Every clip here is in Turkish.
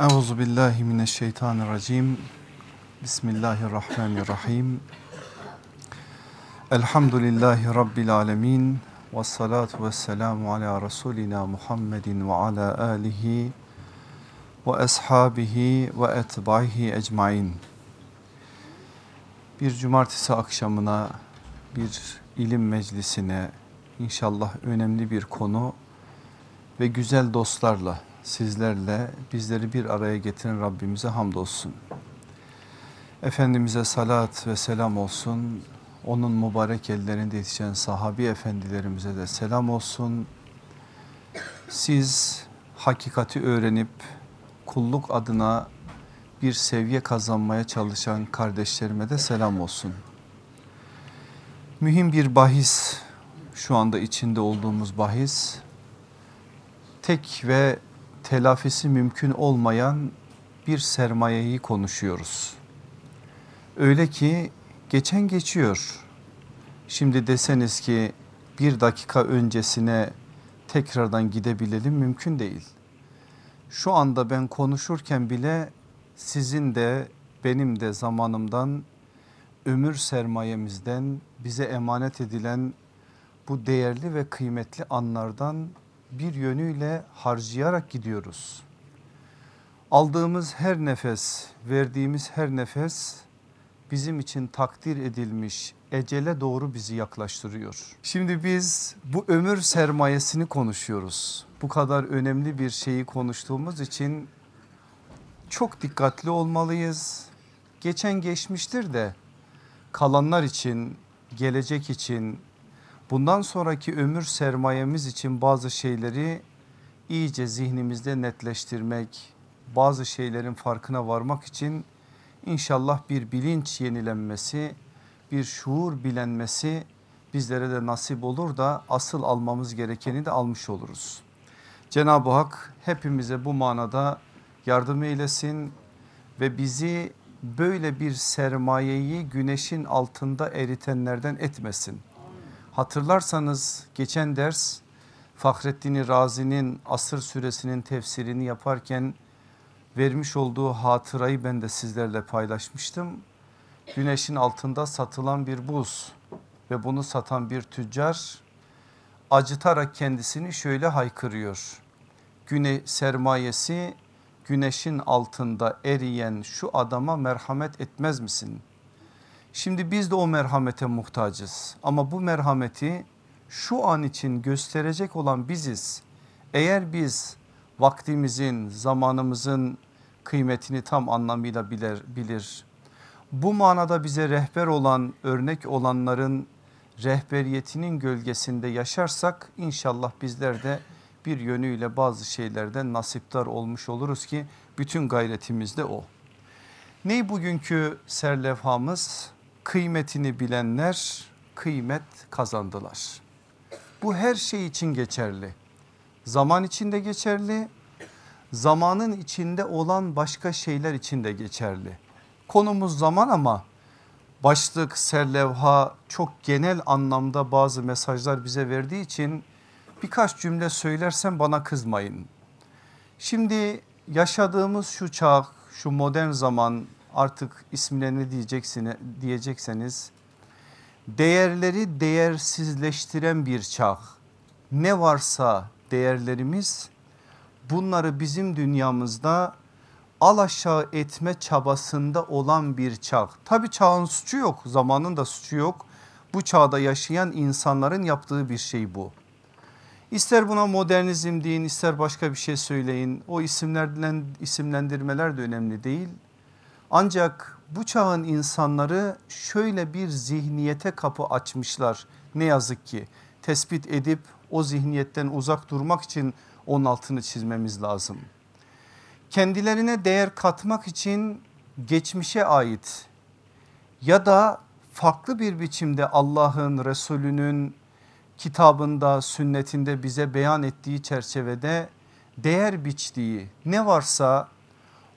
Euzu billahi mineşşeytanirracim. Bismillahirrahmanirrahim. Elhamdülillahi rabbil alamin. Ves salatu vesselamu ala rasulina Muhammedin ve ala alihi ve ashabihi ve etbaihi ecmaîn. Bir cumartesi akşamına bir ilim meclisine inşallah önemli bir konu ve güzel dostlarla sizlerle bizleri bir araya getiren Rabbimize hamdolsun. Efendimiz'e salat ve selam olsun. Onun mübarek ellerinde yetişen sahabi efendilerimize de selam olsun. Siz hakikati öğrenip kulluk adına bir seviye kazanmaya çalışan kardeşlerime de selam olsun. Mühim bir bahis şu anda içinde olduğumuz bahis tek ve telafisi mümkün olmayan bir sermayeyi konuşuyoruz. Öyle ki geçen geçiyor. Şimdi deseniz ki bir dakika öncesine tekrardan gidebilelim mümkün değil. Şu anda ben konuşurken bile sizin de benim de zamanımdan ömür sermayemizden bize emanet edilen bu değerli ve kıymetli anlardan bir yönüyle harcayarak gidiyoruz. Aldığımız her nefes, verdiğimiz her nefes bizim için takdir edilmiş ecele doğru bizi yaklaştırıyor. Şimdi biz bu ömür sermayesini konuşuyoruz. Bu kadar önemli bir şeyi konuştuğumuz için çok dikkatli olmalıyız. Geçen geçmiştir de kalanlar için, gelecek için, bundan sonraki ömür sermayemiz için bazı şeyleri iyice zihnimizde netleştirmek, bazı şeylerin farkına varmak için inşallah bir bilinç yenilenmesi, bir şuur bilenmesi bizlere de nasip olur da asıl almamız gerekeni de almış oluruz. Cenab-ı Hak hepimize bu manada yardım eylesin ve bizi böyle bir sermayeyi güneşin altında eritenlerden etmesin. Hatırlarsanız geçen ders Fahrettin Razi'nin Asır suresinin tefsirini yaparken vermiş olduğu hatırayı ben de sizlerle paylaşmıştım. Güneşin altında satılan bir buz ve bunu satan bir tüccar acıtarak kendisini şöyle haykırıyor. Güne sermayesi güneşin altında eriyen şu adama merhamet etmez misin? Şimdi biz de o merhamete muhtacız ama bu merhameti şu an için gösterecek olan biziz. Eğer biz vaktimizin, zamanımızın kıymetini tam anlamıyla bilir, bilir. Bu manada bize rehber olan, örnek olanların rehberiyetinin gölgesinde yaşarsak inşallah bizler de bir yönüyle bazı şeylerden nasiptar olmuş oluruz ki bütün gayretimiz de o. Ney bugünkü serlevhamız? Kıymetini bilenler kıymet kazandılar. Bu her şey için geçerli. Zaman içinde geçerli, zamanın içinde olan başka şeyler için de geçerli. Konumuz zaman ama başlık, serlevha çok genel anlamda bazı mesajlar bize verdiği için birkaç cümle söylersem bana kızmayın. Şimdi yaşadığımız şu çağ, şu modern zaman artık ismine ne diyeceksiniz, diyecekseniz değerleri değersizleştiren bir çağ. Ne varsa değerlerimiz bunları bizim dünyamızda alaşağı etme çabasında olan bir çağ. Tabi çağın suçu yok zamanın da suçu yok. Bu çağda yaşayan insanların yaptığı bir şey bu. İster buna modernizm deyin ister başka bir şey söyleyin o isimlerden isimlendirmeler de önemli değil. Ancak bu çağın insanları şöyle bir zihniyete kapı açmışlar ne yazık ki tespit edip o zihniyetten uzak durmak için onun altını çizmemiz lazım. Kendilerine değer katmak için geçmişe ait ya da farklı bir biçimde Allah'ın Resulünün kitabında sünnetinde bize beyan ettiği çerçevede değer biçtiği ne varsa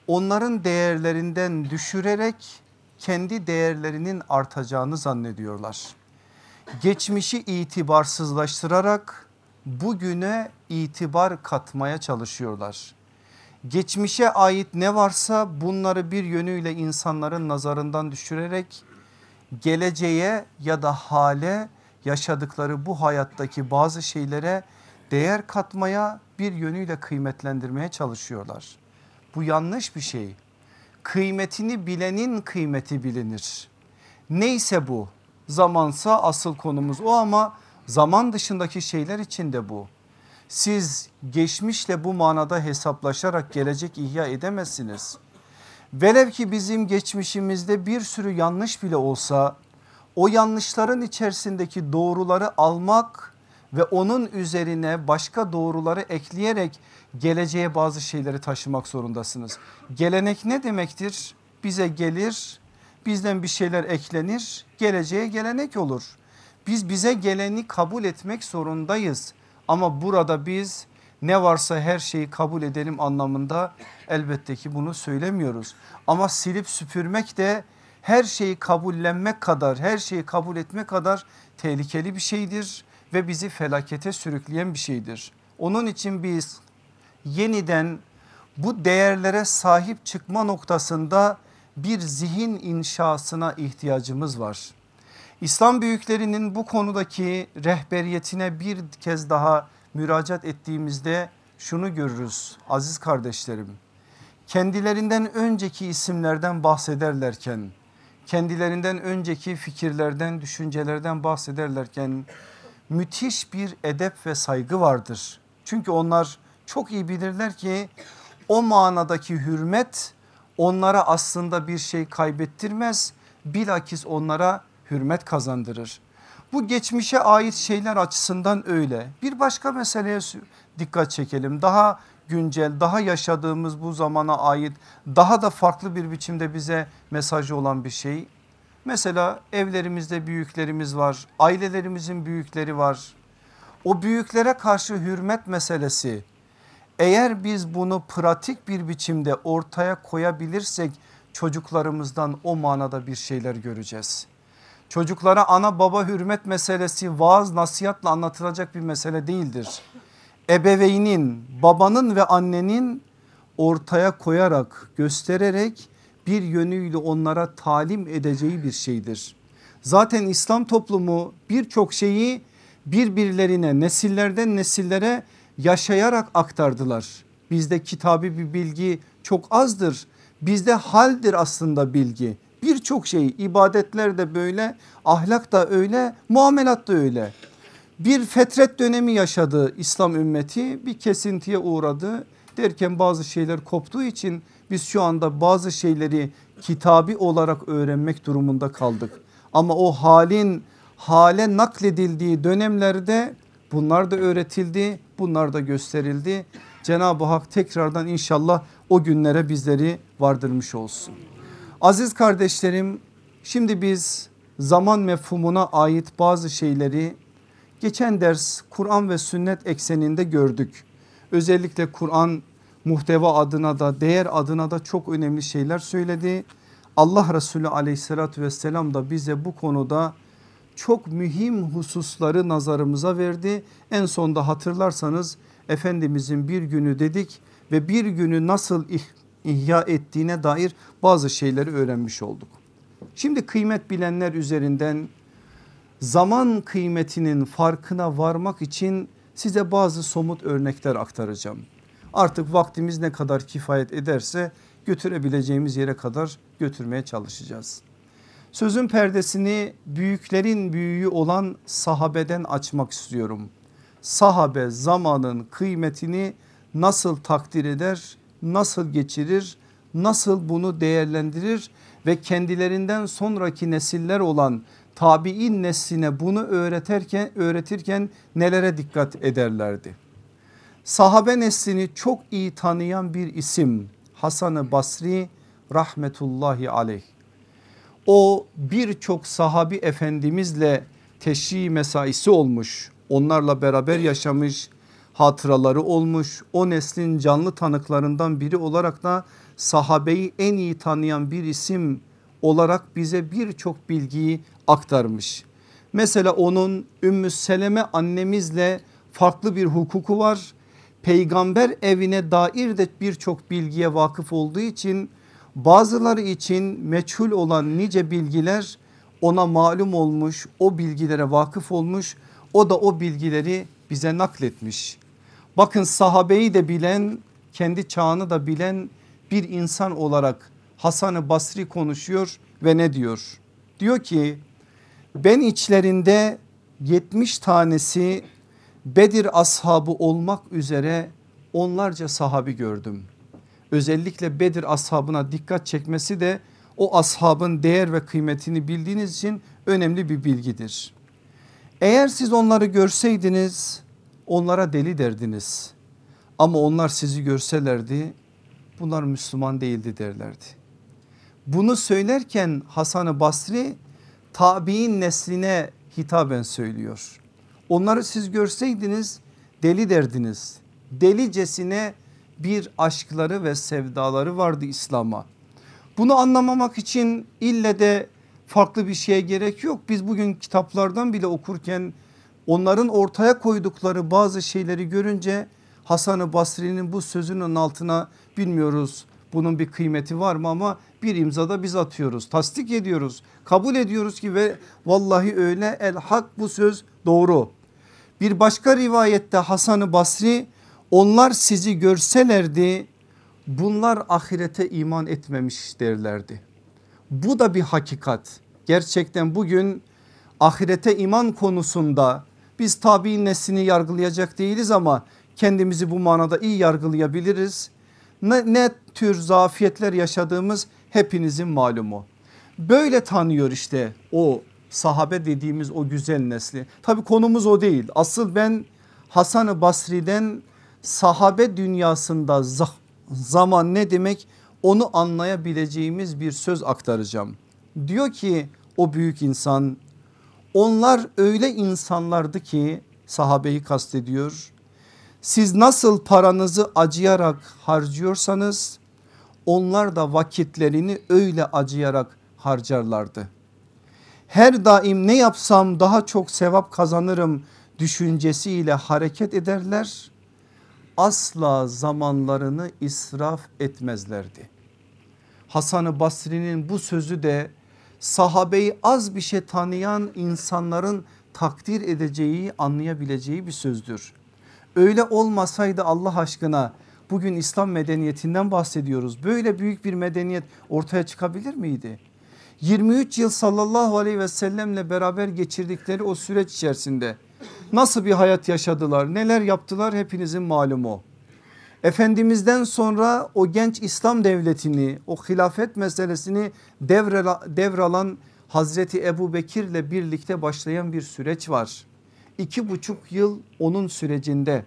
onların değerlerinden düşürerek kendi değerlerinin artacağını zannediyorlar. Geçmişi itibarsızlaştırarak bugüne itibar katmaya çalışıyorlar. geçmişe ait ne varsa bunları bir yönüyle insanların nazarından düşürerek geleceğe ya da hale yaşadıkları bu hayattaki bazı şeylere değer katmaya bir yönüyle kıymetlendirmeye çalışıyorlar. Bu yanlış bir şey. Kıymetini bilenin kıymeti bilinir. Neyse bu zamansa asıl konumuz o ama zaman dışındaki şeyler için de bu. Siz geçmişle bu manada hesaplaşarak gelecek ihya edemezsiniz. Velev ki bizim geçmişimizde bir sürü yanlış bile olsa o yanlışların içerisindeki doğruları almak ve onun üzerine başka doğruları ekleyerek geleceğe bazı şeyleri taşımak zorundasınız. Gelenek ne demektir? Bize gelir, bizden bir şeyler eklenir, geleceğe gelenek olur. Biz bize geleni kabul etmek zorundayız. Ama burada biz ne varsa her şeyi kabul edelim anlamında elbette ki bunu söylemiyoruz. Ama silip süpürmek de her şeyi kabullenmek kadar her şeyi kabul etmek kadar tehlikeli bir şeydir ve bizi felakete sürükleyen bir şeydir. Onun için biz yeniden bu değerlere sahip çıkma noktasında bir zihin inşasına ihtiyacımız var. İslam büyüklerinin bu konudaki rehberiyetine bir kez daha müracaat ettiğimizde şunu görürüz aziz kardeşlerim. Kendilerinden önceki isimlerden bahsederlerken kendilerinden önceki fikirlerden düşüncelerden bahsederlerken müthiş bir edep ve saygı vardır. Çünkü onlar çok iyi bilirler ki o manadaki hürmet onlara aslında bir şey kaybettirmez bilakis onlara hürmet kazandırır. Bu geçmişe ait şeyler açısından öyle. Bir başka meseleye dikkat çekelim. Daha güncel, daha yaşadığımız bu zamana ait daha da farklı bir biçimde bize mesajı olan bir şey. Mesela evlerimizde büyüklerimiz var, ailelerimizin büyükleri var. O büyüklere karşı hürmet meselesi eğer biz bunu pratik bir biçimde ortaya koyabilirsek çocuklarımızdan o manada bir şeyler göreceğiz. Çocuklara ana baba hürmet meselesi vaaz nasihatla anlatılacak bir mesele değildir. Ebeveynin babanın ve annenin ortaya koyarak göstererek bir yönüyle onlara talim edeceği bir şeydir. Zaten İslam toplumu birçok şeyi birbirlerine nesillerden nesillere yaşayarak aktardılar. Bizde kitabi bir bilgi çok azdır. Bizde haldir aslında bilgi. Birçok şey ibadetler de böyle ahlak da öyle muamelat da öyle. Bir fetret dönemi yaşadı İslam ümmeti bir kesintiye uğradı derken bazı şeyler koptuğu için biz şu anda bazı şeyleri kitabi olarak öğrenmek durumunda kaldık. Ama o halin hale nakledildiği dönemlerde bunlar da öğretildi bunlar da gösterildi. Cenab-ı Hak tekrardan inşallah o günlere bizleri vardırmış olsun. Aziz kardeşlerim şimdi biz zaman mefhumuna ait bazı şeyleri geçen ders Kur'an ve sünnet ekseninde gördük. Özellikle Kur'an muhteva adına da değer adına da çok önemli şeyler söyledi. Allah Resulü aleyhissalatü vesselam da bize bu konuda çok mühim hususları nazarımıza verdi. En sonda hatırlarsanız Efendimizin bir günü dedik ve bir günü nasıl ihya ettiğine dair bazı şeyleri öğrenmiş olduk. Şimdi kıymet bilenler üzerinden zaman kıymetinin farkına varmak için size bazı somut örnekler aktaracağım. Artık vaktimiz ne kadar kifayet ederse götürebileceğimiz yere kadar götürmeye çalışacağız. Sözün perdesini büyüklerin büyüğü olan sahabeden açmak istiyorum. Sahabe zamanın kıymetini nasıl takdir eder, nasıl geçirir, nasıl bunu değerlendirir ve kendilerinden sonraki nesiller olan tabi'in nesline bunu öğretirken, öğretirken nelere dikkat ederlerdi? Sahabe neslini çok iyi tanıyan bir isim Hasan-ı Basri rahmetullahi aleyh. O birçok sahabi efendimizle teşri mesaisi olmuş. Onlarla beraber yaşamış hatıraları olmuş. O neslin canlı tanıklarından biri olarak da sahabeyi en iyi tanıyan bir isim olarak bize birçok bilgiyi aktarmış. Mesela onun Ümmü Seleme annemizle farklı bir hukuku var peygamber evine dair de birçok bilgiye vakıf olduğu için bazıları için meçhul olan nice bilgiler ona malum olmuş o bilgilere vakıf olmuş o da o bilgileri bize nakletmiş. Bakın sahabeyi de bilen kendi çağını da bilen bir insan olarak Hasan-ı Basri konuşuyor ve ne diyor? Diyor ki ben içlerinde 70 tanesi Bedir ashabı olmak üzere onlarca sahabi gördüm. Özellikle Bedir ashabına dikkat çekmesi de o ashabın değer ve kıymetini bildiğiniz için önemli bir bilgidir. Eğer siz onları görseydiniz onlara deli derdiniz. Ama onlar sizi görselerdi bunlar Müslüman değildi derlerdi. Bunu söylerken Hasan-ı Basri tabi'in nesline hitaben söylüyor. Onları siz görseydiniz deli derdiniz. Delicesine bir aşkları ve sevdaları vardı İslam'a. Bunu anlamamak için ille de farklı bir şeye gerek yok. Biz bugün kitaplardan bile okurken onların ortaya koydukları bazı şeyleri görünce Hasan-ı Basri'nin bu sözünün altına bilmiyoruz bunun bir kıymeti var mı ama bir imzada biz atıyoruz tasdik ediyoruz kabul ediyoruz ki ve vallahi öyle el hak bu söz doğru. Bir başka rivayette Hasan-ı Basri onlar sizi görselerdi bunlar ahirete iman etmemiş derlerdi. Bu da bir hakikat. Gerçekten bugün ahirete iman konusunda biz tabi'in neslini yargılayacak değiliz ama kendimizi bu manada iyi yargılayabiliriz. Ne, ne tür zafiyetler yaşadığımız hepinizin malumu. Böyle tanıyor işte o sahabe dediğimiz o güzel nesli. Tabi konumuz o değil. Asıl ben Hasan-ı Basri'den sahabe dünyasında zaman ne demek onu anlayabileceğimiz bir söz aktaracağım. Diyor ki o büyük insan onlar öyle insanlardı ki sahabeyi kastediyor. Siz nasıl paranızı acıyarak harcıyorsanız onlar da vakitlerini öyle acıyarak harcarlardı. Her daim ne yapsam daha çok sevap kazanırım düşüncesiyle hareket ederler. Asla zamanlarını israf etmezlerdi. Hasan-ı Basri'nin bu sözü de sahabeyi az bir şey tanıyan insanların takdir edeceği anlayabileceği bir sözdür. Öyle olmasaydı Allah aşkına bugün İslam medeniyetinden bahsediyoruz. Böyle büyük bir medeniyet ortaya çıkabilir miydi? 23 yıl sallallahu aleyhi ve sellemle beraber geçirdikleri o süreç içerisinde nasıl bir hayat yaşadılar neler yaptılar hepinizin malumu. Efendimizden sonra o genç İslam devletini o hilafet meselesini devralan Hazreti Ebu Bekir ile birlikte başlayan bir süreç var. İki buçuk yıl onun sürecinde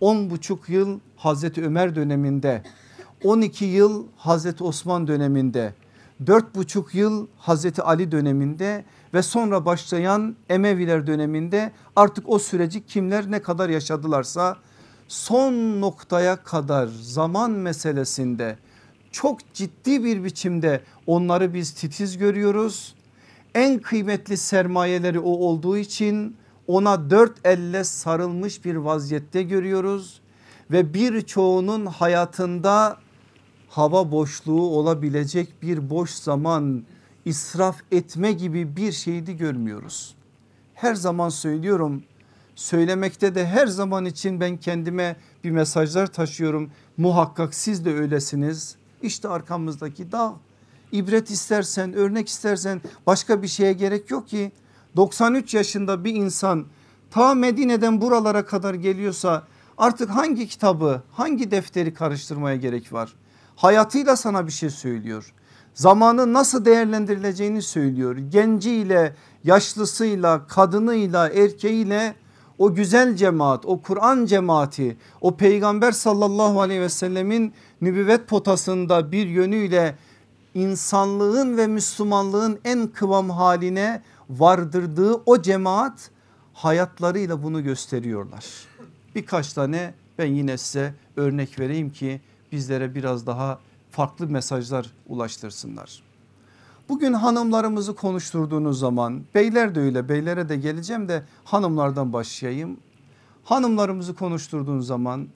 on buçuk yıl Hazreti Ömer döneminde 12 yıl Hazreti Osman döneminde dört buçuk yıl Hazreti Ali döneminde ve sonra başlayan Emeviler döneminde artık o süreci kimler ne kadar yaşadılarsa son noktaya kadar zaman meselesinde çok ciddi bir biçimde onları biz titiz görüyoruz. En kıymetli sermayeleri o olduğu için ona dört elle sarılmış bir vaziyette görüyoruz ve birçoğunun hayatında hava boşluğu olabilecek bir boş zaman israf etme gibi bir şeydi görmüyoruz. Her zaman söylüyorum söylemekte de her zaman için ben kendime bir mesajlar taşıyorum. Muhakkak siz de öylesiniz. İşte arkamızdaki dağ. İbret istersen örnek istersen başka bir şeye gerek yok ki. 93 yaşında bir insan ta Medine'den buralara kadar geliyorsa artık hangi kitabı hangi defteri karıştırmaya gerek var? Hayatıyla sana bir şey söylüyor. Zamanı nasıl değerlendirileceğini söylüyor. Genciyle, yaşlısıyla, kadınıyla, erkeğiyle o güzel cemaat, o Kur'an cemaati, o peygamber sallallahu aleyhi ve sellemin nübüvvet potasında bir yönüyle insanlığın ve Müslümanlığın en kıvam haline vardırdığı o cemaat hayatlarıyla bunu gösteriyorlar. Birkaç tane ben yine size örnek vereyim ki bizlere biraz daha farklı mesajlar ulaştırsınlar. Bugün hanımlarımızı konuşturduğunuz zaman beyler de öyle beylere de geleceğim de hanımlardan başlayayım. Hanımlarımızı konuşturduğun zaman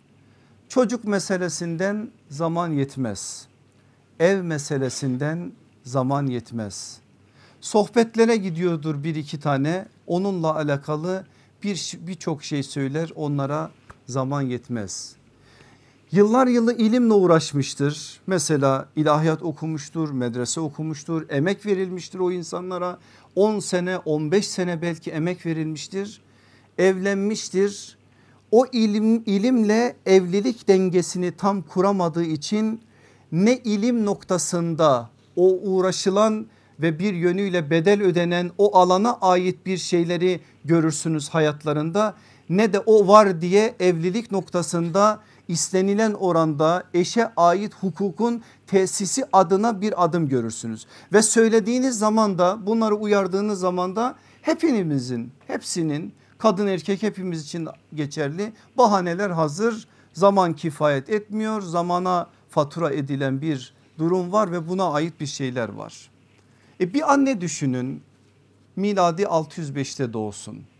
Çocuk meselesinden zaman yetmez. Ev meselesinden zaman yetmez. Sohbetlere gidiyordur bir iki tane onunla alakalı bir birçok şey söyler onlara zaman yetmez. Yıllar yılı ilimle uğraşmıştır. Mesela ilahiyat okumuştur, medrese okumuştur, emek verilmiştir o insanlara. 10 sene 15 sene belki emek verilmiştir. Evlenmiştir. O ilim, ilimle evlilik dengesini tam kuramadığı için ne ilim noktasında o uğraşılan ve bir yönüyle bedel ödenen o alana ait bir şeyleri görürsünüz hayatlarında ne de o var diye evlilik noktasında istenilen oranda eşe ait hukukun tesisi adına bir adım görürsünüz. Ve söylediğiniz zaman da bunları uyardığınız zaman da hepinimizin hepsinin kadın erkek hepimiz için geçerli bahaneler hazır zaman kifayet etmiyor zamana fatura edilen bir durum var ve buna ait bir şeyler var. E bir anne düşünün miladi 605'te doğsun.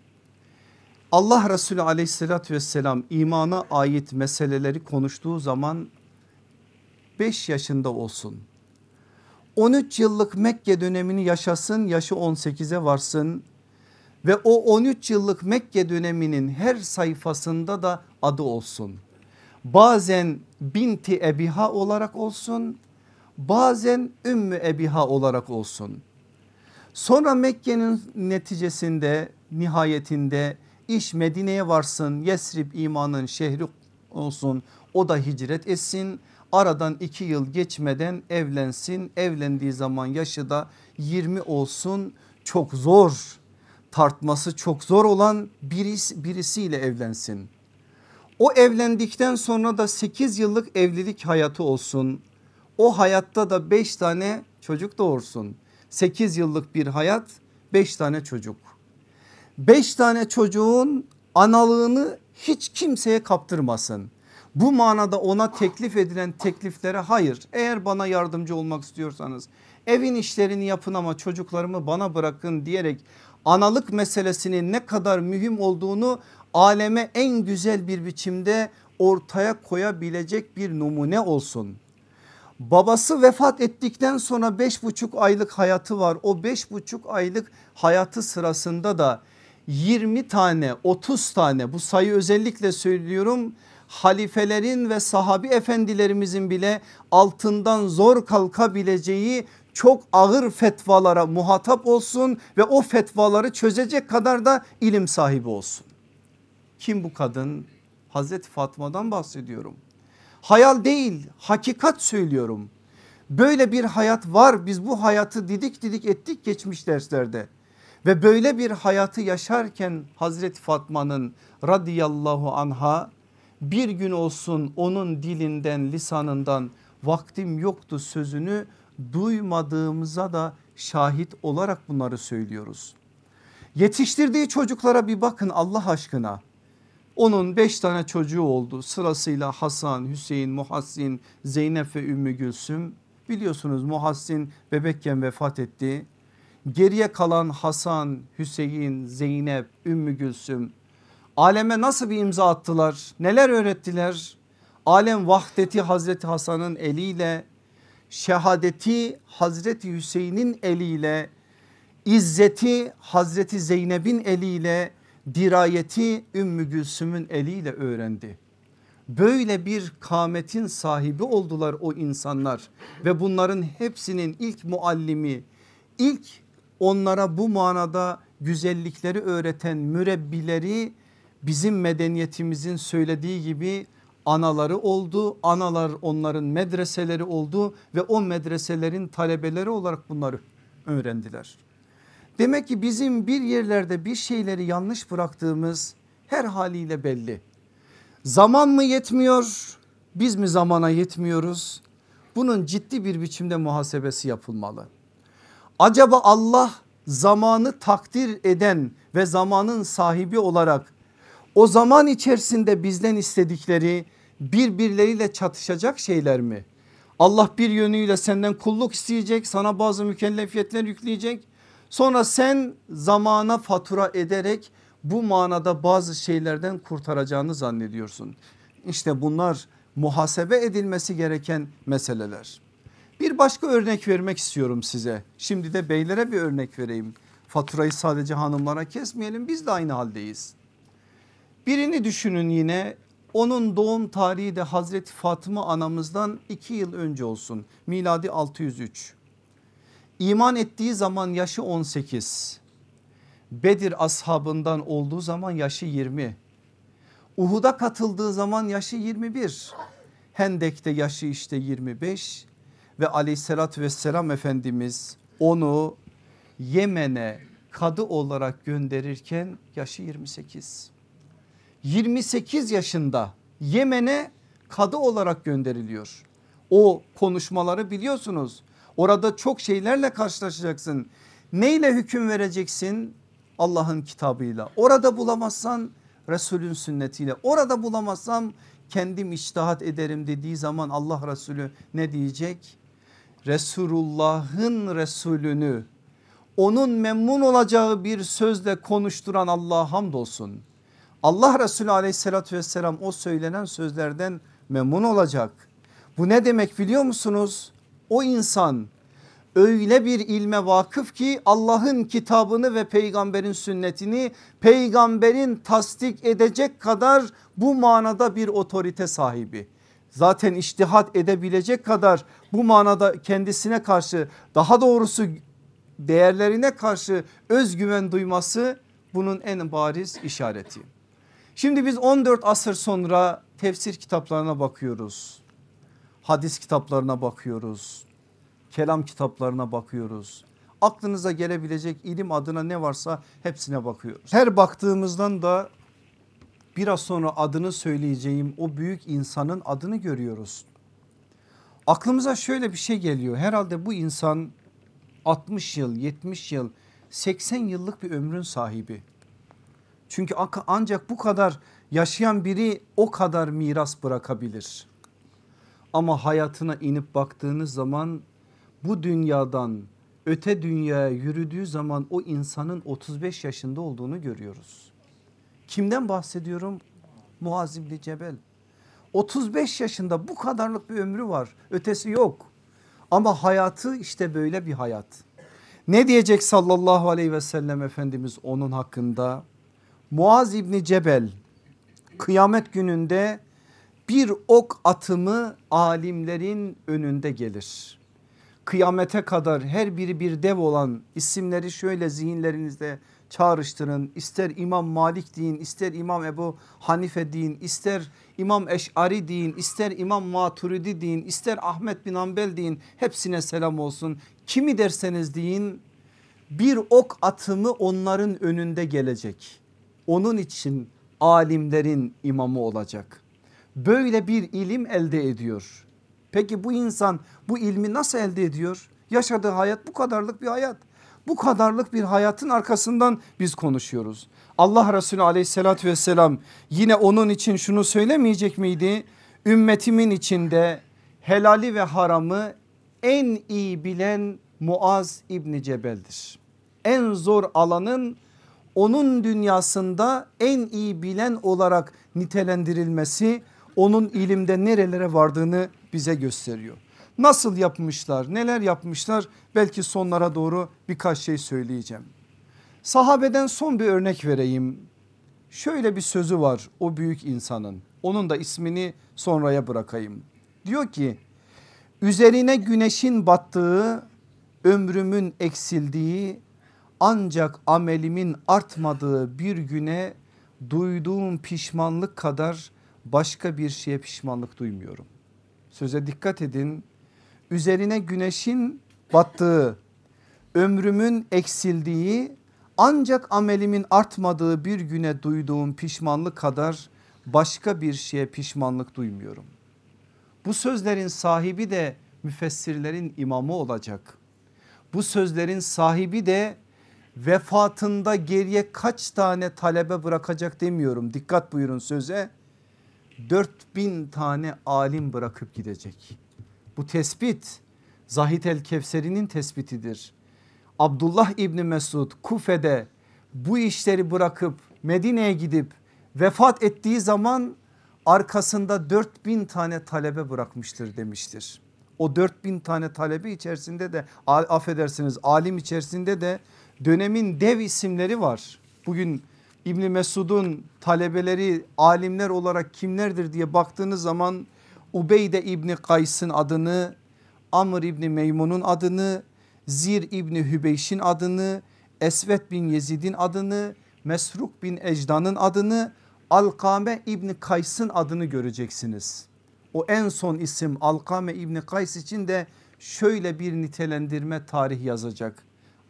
Allah Resulü aleyhissalatü vesselam imana ait meseleleri konuştuğu zaman 5 yaşında olsun. 13 yıllık Mekke dönemini yaşasın yaşı 18'e varsın ve o 13 yıllık Mekke döneminin her sayfasında da adı olsun. Bazen binti Ebiha olarak olsun bazen Ümmü Ebiha olarak olsun. Sonra Mekke'nin neticesinde nihayetinde iş Medine'ye varsın Yesrib imanın şehri olsun o da hicret etsin. Aradan iki yıl geçmeden evlensin evlendiği zaman yaşı da 20 olsun çok zor tartması çok zor olan birisi, birisiyle evlensin. O evlendikten sonra da 8 yıllık evlilik hayatı olsun. O hayatta da 5 tane çocuk doğursun. 8 yıllık bir hayat 5 tane çocuk. 5 tane çocuğun analığını hiç kimseye kaptırmasın. Bu manada ona teklif edilen tekliflere hayır eğer bana yardımcı olmak istiyorsanız evin işlerini yapın ama çocuklarımı bana bırakın diyerek analık meselesinin ne kadar mühim olduğunu aleme en güzel bir biçimde ortaya koyabilecek bir numune olsun. Babası vefat ettikten sonra beş buçuk aylık hayatı var. O beş buçuk aylık hayatı sırasında da 20 tane 30 tane bu sayı özellikle söylüyorum halifelerin ve sahabi efendilerimizin bile altından zor kalkabileceği çok ağır fetvalara muhatap olsun ve o fetvaları çözecek kadar da ilim sahibi olsun. Kim bu kadın? Hazreti Fatma'dan bahsediyorum. Hayal değil hakikat söylüyorum. Böyle bir hayat var biz bu hayatı didik didik ettik geçmiş derslerde. Ve böyle bir hayatı yaşarken Hazreti Fatma'nın radıyallahu anha bir gün olsun onun dilinden lisanından vaktim yoktu sözünü duymadığımıza da şahit olarak bunları söylüyoruz. Yetiştirdiği çocuklara bir bakın Allah aşkına. Onun beş tane çocuğu oldu sırasıyla Hasan, Hüseyin, Muhassin, Zeynep ve Ümmü Gülsüm. Biliyorsunuz Muhassin bebekken vefat etti. Geriye kalan Hasan, Hüseyin, Zeynep, Ümmü Gülsüm aleme nasıl bir imza attılar? Neler öğrettiler? Alem vahdeti Hazreti Hasan'ın eliyle şehadeti Hazreti Hüseyin'in eliyle izzeti Hazreti Zeynep'in eliyle dirayeti Ümmü Gülsüm'ün eliyle öğrendi. Böyle bir kametin sahibi oldular o insanlar ve bunların hepsinin ilk muallimi ilk onlara bu manada güzellikleri öğreten mürebbileri bizim medeniyetimizin söylediği gibi anaları oldu. Analar onların medreseleri oldu ve o medreselerin talebeleri olarak bunları öğrendiler. Demek ki bizim bir yerlerde bir şeyleri yanlış bıraktığımız her haliyle belli. Zaman mı yetmiyor? Biz mi zamana yetmiyoruz? Bunun ciddi bir biçimde muhasebesi yapılmalı. Acaba Allah zamanı takdir eden ve zamanın sahibi olarak o zaman içerisinde bizden istedikleri birbirleriyle çatışacak şeyler mi? Allah bir yönüyle senden kulluk isteyecek sana bazı mükellefiyetler yükleyecek. Sonra sen zamana fatura ederek bu manada bazı şeylerden kurtaracağını zannediyorsun. İşte bunlar muhasebe edilmesi gereken meseleler. Bir başka örnek vermek istiyorum size. Şimdi de beylere bir örnek vereyim. Faturayı sadece hanımlara kesmeyelim biz de aynı haldeyiz. Birini düşünün yine onun doğum tarihi de Hazreti Fatıma anamızdan iki yıl önce olsun. Miladi 603. İman ettiği zaman yaşı 18. Bedir ashabından olduğu zaman yaşı 20. Uhud'a katıldığı zaman yaşı 21. Hendek'te yaşı işte 25 ve aleyhissalatü vesselam Efendimiz onu Yemen'e kadı olarak gönderirken yaşı 28. 28 yaşında Yemen'e kadı olarak gönderiliyor. O konuşmaları biliyorsunuz. Orada çok şeylerle karşılaşacaksın. Neyle hüküm vereceksin? Allah'ın kitabıyla. Orada bulamazsan Resulün sünnetiyle. Orada bulamazsam kendim iştihat ederim dediği zaman Allah Resulü ne diyecek? Resulullah'ın Resulünü onun memnun olacağı bir sözle konuşturan Allah'a hamdolsun. Allah Resulü aleyhissalatü vesselam o söylenen sözlerden memnun olacak. Bu ne demek biliyor musunuz? O insan öyle bir ilme vakıf ki Allah'ın kitabını ve peygamberin sünnetini peygamberin tasdik edecek kadar bu manada bir otorite sahibi. Zaten iştihat edebilecek kadar bu manada kendisine karşı daha doğrusu değerlerine karşı özgüven duyması bunun en bariz işareti. Şimdi biz 14 asır sonra tefsir kitaplarına bakıyoruz. Hadis kitaplarına bakıyoruz. Kelam kitaplarına bakıyoruz. Aklınıza gelebilecek ilim adına ne varsa hepsine bakıyoruz. Her baktığımızdan da biraz sonra adını söyleyeceğim o büyük insanın adını görüyoruz. Aklımıza şöyle bir şey geliyor. Herhalde bu insan 60 yıl, 70 yıl, 80 yıllık bir ömrün sahibi. Çünkü ancak bu kadar yaşayan biri o kadar miras bırakabilir. Ama hayatına inip baktığınız zaman bu dünyadan öte dünyaya yürüdüğü zaman o insanın 35 yaşında olduğunu görüyoruz. Kimden bahsediyorum? Muaz İbni Cebel. 35 yaşında bu kadarlık bir ömrü var ötesi yok. Ama hayatı işte böyle bir hayat. Ne diyecek sallallahu aleyhi ve sellem Efendimiz onun hakkında? Muaz İbni Cebel kıyamet gününde bir ok atımı alimlerin önünde gelir. Kıyamete kadar her biri bir dev olan isimleri şöyle zihinlerinizde çağrıştırın. İster İmam Malik deyin, ister İmam Ebu Hanife deyin, ister İmam Eş'ari deyin, ister İmam Maturidi deyin, ister Ahmet bin Ambel deyin. Hepsine selam olsun. Kimi derseniz deyin bir ok atımı onların önünde gelecek. Onun için alimlerin imamı olacak. Böyle bir ilim elde ediyor. Peki bu insan bu ilmi nasıl elde ediyor? Yaşadığı hayat bu kadarlık bir hayat. Bu kadarlık bir hayatın arkasından biz konuşuyoruz. Allah Resulü aleyhissalatü vesselam yine onun için şunu söylemeyecek miydi? Ümmetimin içinde helali ve haramı en iyi bilen Muaz İbni Cebel'dir. En zor alanın onun dünyasında en iyi bilen olarak nitelendirilmesi onun ilimde nerelere vardığını bize gösteriyor. Nasıl yapmışlar neler yapmışlar belki sonlara doğru birkaç şey söyleyeceğim. Sahabeden son bir örnek vereyim. Şöyle bir sözü var o büyük insanın onun da ismini sonraya bırakayım. Diyor ki üzerine güneşin battığı ömrümün eksildiği ancak amelimin artmadığı bir güne duyduğum pişmanlık kadar başka bir şeye pişmanlık duymuyorum. Söze dikkat edin. Üzerine güneşin battığı, ömrümün eksildiği ancak amelimin artmadığı bir güne duyduğum pişmanlık kadar başka bir şeye pişmanlık duymuyorum. Bu sözlerin sahibi de müfessirlerin imamı olacak. Bu sözlerin sahibi de vefatında geriye kaç tane talebe bırakacak demiyorum. Dikkat buyurun söze. 4000 tane alim bırakıp gidecek. Bu tespit Zahit el Kevseri'nin tespitidir. Abdullah İbni Mesud Kufe'de bu işleri bırakıp Medine'ye gidip vefat ettiği zaman arkasında 4000 tane talebe bırakmıştır demiştir. O 4000 tane talebe içerisinde de affedersiniz alim içerisinde de dönemin dev isimleri var. Bugün İbni Mesud'un talebeleri alimler olarak kimlerdir diye baktığınız zaman Ubeyde İbni Kays'ın adını, Amr İbni Meymun'un adını, Zir İbni Hübeyş'in adını, Esvet bin Yezid'in adını, Mesruk bin Ecdan'ın adını, Alkame İbni Kays'ın adını göreceksiniz. O en son isim Alkame İbni Kays için de şöyle bir nitelendirme tarih yazacak.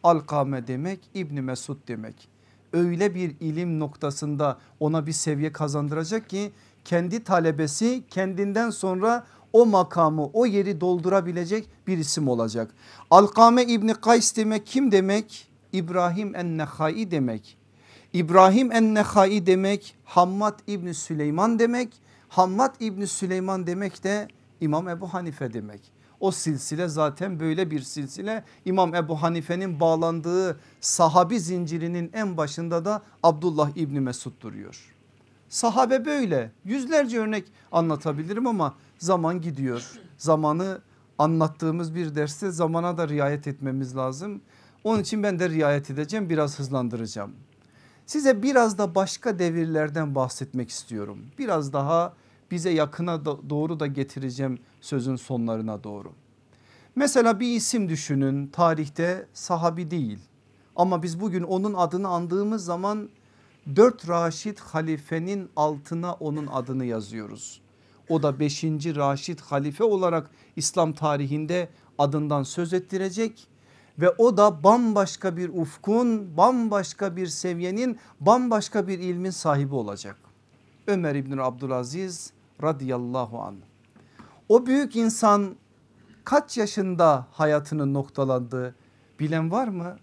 Alkame demek İbni Mesud demek. Öyle bir ilim noktasında ona bir seviye kazandıracak ki kendi talebesi kendinden sonra o makamı o yeri doldurabilecek bir isim olacak. Alkame İbni Kays demek kim demek? İbrahim en-Nehai demek. İbrahim en-Nehai demek Hammad İbni Süleyman demek. Hammad İbni Süleyman demek de İmam Ebu Hanife demek. O silsile zaten böyle bir silsile İmam Ebu Hanife'nin bağlandığı sahabi zincirinin en başında da Abdullah İbni Mesud duruyor. Sahabe böyle yüzlerce örnek anlatabilirim ama zaman gidiyor. Zamanı anlattığımız bir derste zamana da riayet etmemiz lazım. Onun için ben de riayet edeceğim biraz hızlandıracağım. Size biraz da başka devirlerden bahsetmek istiyorum. Biraz daha bize yakına doğru da getireceğim sözün sonlarına doğru. Mesela bir isim düşünün tarihte sahabi değil ama biz bugün onun adını andığımız zaman dört Raşid halifenin altına onun adını yazıyoruz. O da beşinci Raşid halife olarak İslam tarihinde adından söz ettirecek ve o da bambaşka bir ufkun bambaşka bir seviyenin bambaşka bir ilmin sahibi olacak. Ömer İbni Abdülaziz radıyallahu anh. O büyük insan kaç yaşında hayatının noktalandığı bilen var mı?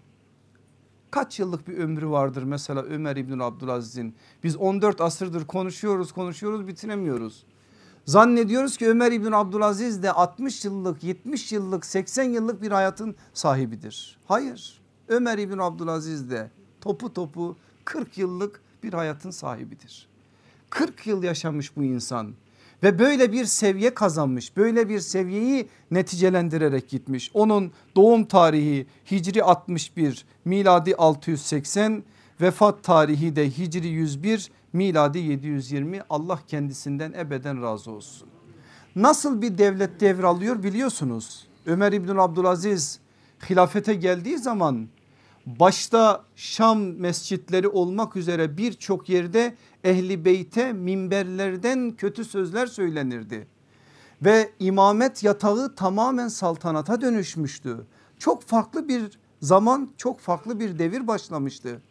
Kaç yıllık bir ömrü vardır mesela Ömer İbni Abdülaziz'in? Biz 14 asırdır konuşuyoruz konuşuyoruz bitiremiyoruz. Zannediyoruz ki Ömer İbni Abdülaziz de 60 yıllık 70 yıllık 80 yıllık bir hayatın sahibidir. Hayır Ömer İbni Abdülaziz de topu topu 40 yıllık bir hayatın sahibidir. 40 yıl yaşamış bu insan ve böyle bir seviye kazanmış böyle bir seviyeyi neticelendirerek gitmiş. Onun doğum tarihi Hicri 61 miladi 680 vefat tarihi de Hicri 101 miladi 720 Allah kendisinden ebeden razı olsun. Nasıl bir devlet devralıyor biliyorsunuz Ömer İbn Abdülaziz hilafete geldiği zaman başta Şam mescitleri olmak üzere birçok yerde ehli beyte minberlerden kötü sözler söylenirdi. Ve imamet yatağı tamamen saltanata dönüşmüştü. Çok farklı bir zaman çok farklı bir devir başlamıştı.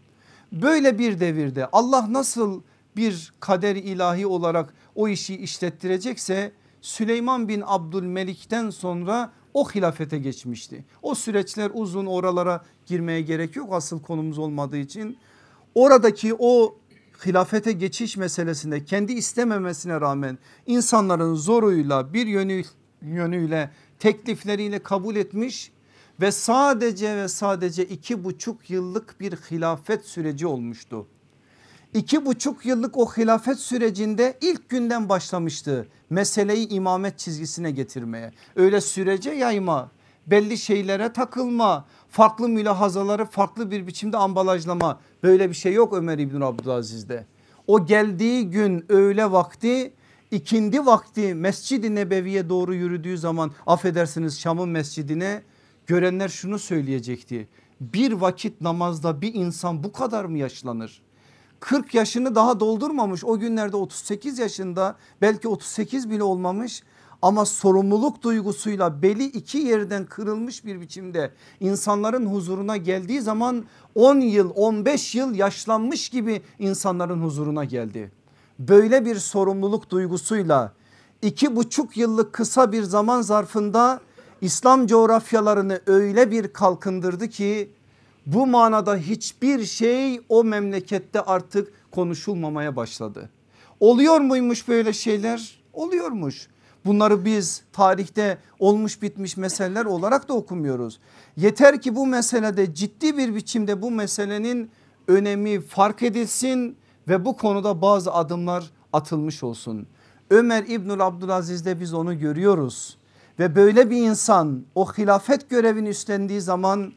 Böyle bir devirde Allah nasıl bir kader ilahi olarak o işi işlettirecekse Süleyman bin Abdülmelik'ten sonra o hilafete geçmişti. O süreçler uzun oralara girmeye gerek yok asıl konumuz olmadığı için. Oradaki o hilafete geçiş meselesinde kendi istememesine rağmen insanların zoruyla bir yönü, yönüyle teklifleriyle kabul etmiş ve sadece ve sadece iki buçuk yıllık bir hilafet süreci olmuştu. İki buçuk yıllık o hilafet sürecinde ilk günden başlamıştı meseleyi imamet çizgisine getirmeye. Öyle sürece yayma belli şeylere takılma farklı mülahazaları farklı bir biçimde ambalajlama böyle bir şey yok Ömer İbn Abdülaziz'de. O geldiği gün öğle vakti ikindi vakti Mescid-i Nebevi'ye doğru yürüdüğü zaman affedersiniz Şam'ın mescidine görenler şunu söyleyecekti. Bir vakit namazda bir insan bu kadar mı yaşlanır? 40 yaşını daha doldurmamış o günlerde 38 yaşında belki 38 bile olmamış ama sorumluluk duygusuyla beli iki yerden kırılmış bir biçimde insanların huzuruna geldiği zaman 10 yıl 15 yıl yaşlanmış gibi insanların huzuruna geldi. Böyle bir sorumluluk duygusuyla iki buçuk yıllık kısa bir zaman zarfında İslam coğrafyalarını öyle bir kalkındırdı ki bu manada hiçbir şey o memlekette artık konuşulmamaya başladı. Oluyor muymuş böyle şeyler? Oluyormuş. Bunları biz tarihte olmuş bitmiş meseleler olarak da okumuyoruz. Yeter ki bu meselede ciddi bir biçimde bu meselenin önemi fark edilsin ve bu konuda bazı adımlar atılmış olsun. Ömer İbnül Abdülaziz'de biz onu görüyoruz. Ve böyle bir insan o hilafet görevini üstlendiği zaman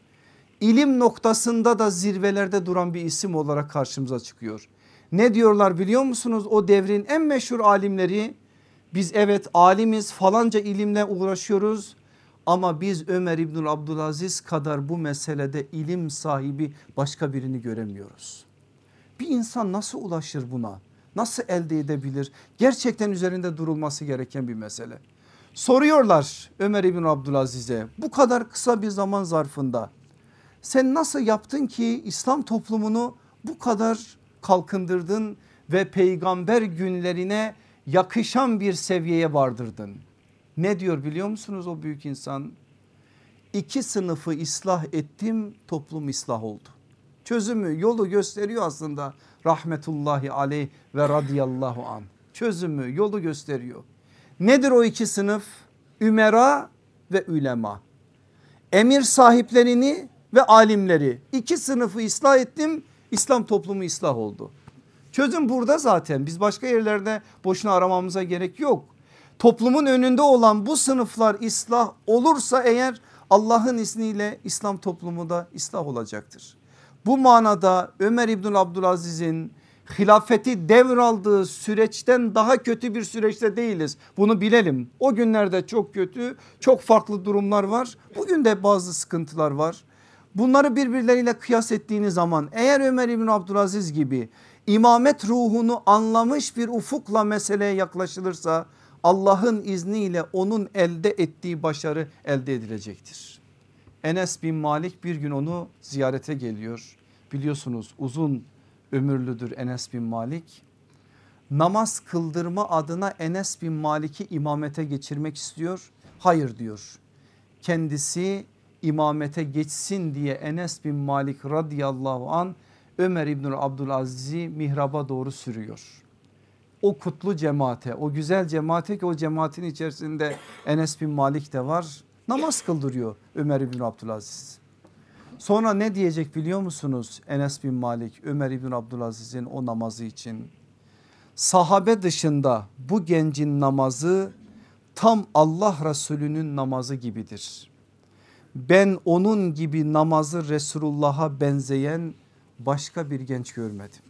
ilim noktasında da zirvelerde duran bir isim olarak karşımıza çıkıyor. Ne diyorlar biliyor musunuz o devrin en meşhur alimleri biz evet alimiz falanca ilimle uğraşıyoruz ama biz Ömer İbnül Abdülaziz kadar bu meselede ilim sahibi başka birini göremiyoruz. Bir insan nasıl ulaşır buna? Nasıl elde edebilir? Gerçekten üzerinde durulması gereken bir mesele. Soruyorlar Ömer İbn Abdülaziz'e bu kadar kısa bir zaman zarfında sen nasıl yaptın ki İslam toplumunu bu kadar kalkındırdın ve peygamber günlerine yakışan bir seviyeye vardırdın. Ne diyor biliyor musunuz o büyük insan? İki sınıfı ıslah ettim toplum ıslah oldu. Çözümü yolu gösteriyor aslında rahmetullahi aleyh ve radıyallahu an. Çözümü yolu gösteriyor. Nedir o iki sınıf? Ümera ve ülema. Emir sahiplerini ve alimleri iki sınıfı ıslah ettim İslam toplumu ıslah oldu. Çözüm burada zaten biz başka yerlerde boşuna aramamıza gerek yok. Toplumun önünde olan bu sınıflar ıslah olursa eğer Allah'ın izniyle İslam toplumu da ıslah olacaktır. Bu manada Ömer İbnül Abdülaziz'in hilafeti devraldığı süreçten daha kötü bir süreçte değiliz. Bunu bilelim. O günlerde çok kötü çok farklı durumlar var. Bugün de bazı sıkıntılar var. Bunları birbirleriyle kıyas ettiğiniz zaman eğer Ömer İbn Abdülaziz gibi imamet ruhunu anlamış bir ufukla meseleye yaklaşılırsa Allah'ın izniyle onun elde ettiği başarı elde edilecektir. Enes bin Malik bir gün onu ziyarete geliyor. Biliyorsunuz uzun ömürlüdür Enes bin Malik. Namaz kıldırma adına Enes bin Malik'i imamete geçirmek istiyor. Hayır diyor. Kendisi imamete geçsin diye Enes bin Malik radıyallahu an Ömer İbnül Abdülaziz'i mihraba doğru sürüyor. O kutlu cemaate o güzel cemaate ki o cemaatin içerisinde Enes bin Malik de var namaz kıldırıyor Ömer İbn Abdülaziz. Sonra ne diyecek biliyor musunuz Enes bin Malik Ömer İbn Abdülaziz'in o namazı için? Sahabe dışında bu gencin namazı tam Allah Resulü'nün namazı gibidir. Ben onun gibi namazı Resulullah'a benzeyen başka bir genç görmedim.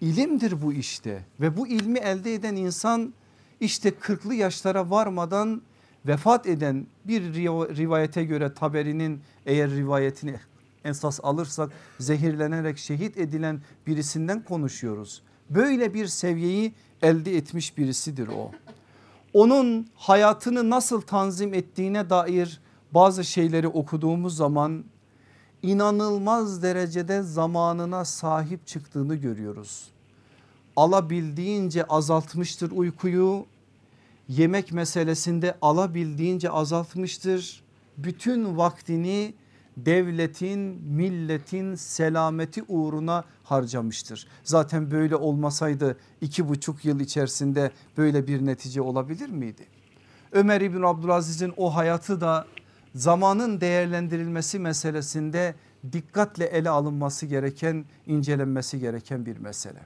İlimdir bu işte ve bu ilmi elde eden insan işte 40'lı yaşlara varmadan vefat eden bir rivayete göre Taberi'nin eğer rivayetini esas alırsak zehirlenerek şehit edilen birisinden konuşuyoruz. Böyle bir seviyeyi elde etmiş birisidir o. Onun hayatını nasıl tanzim ettiğine dair bazı şeyleri okuduğumuz zaman inanılmaz derecede zamanına sahip çıktığını görüyoruz. Alabildiğince azaltmıştır uykuyu yemek meselesinde alabildiğince azaltmıştır. Bütün vaktini devletin milletin selameti uğruna harcamıştır. Zaten böyle olmasaydı iki buçuk yıl içerisinde böyle bir netice olabilir miydi? Ömer İbn Abdülaziz'in o hayatı da zamanın değerlendirilmesi meselesinde dikkatle ele alınması gereken incelenmesi gereken bir mesele.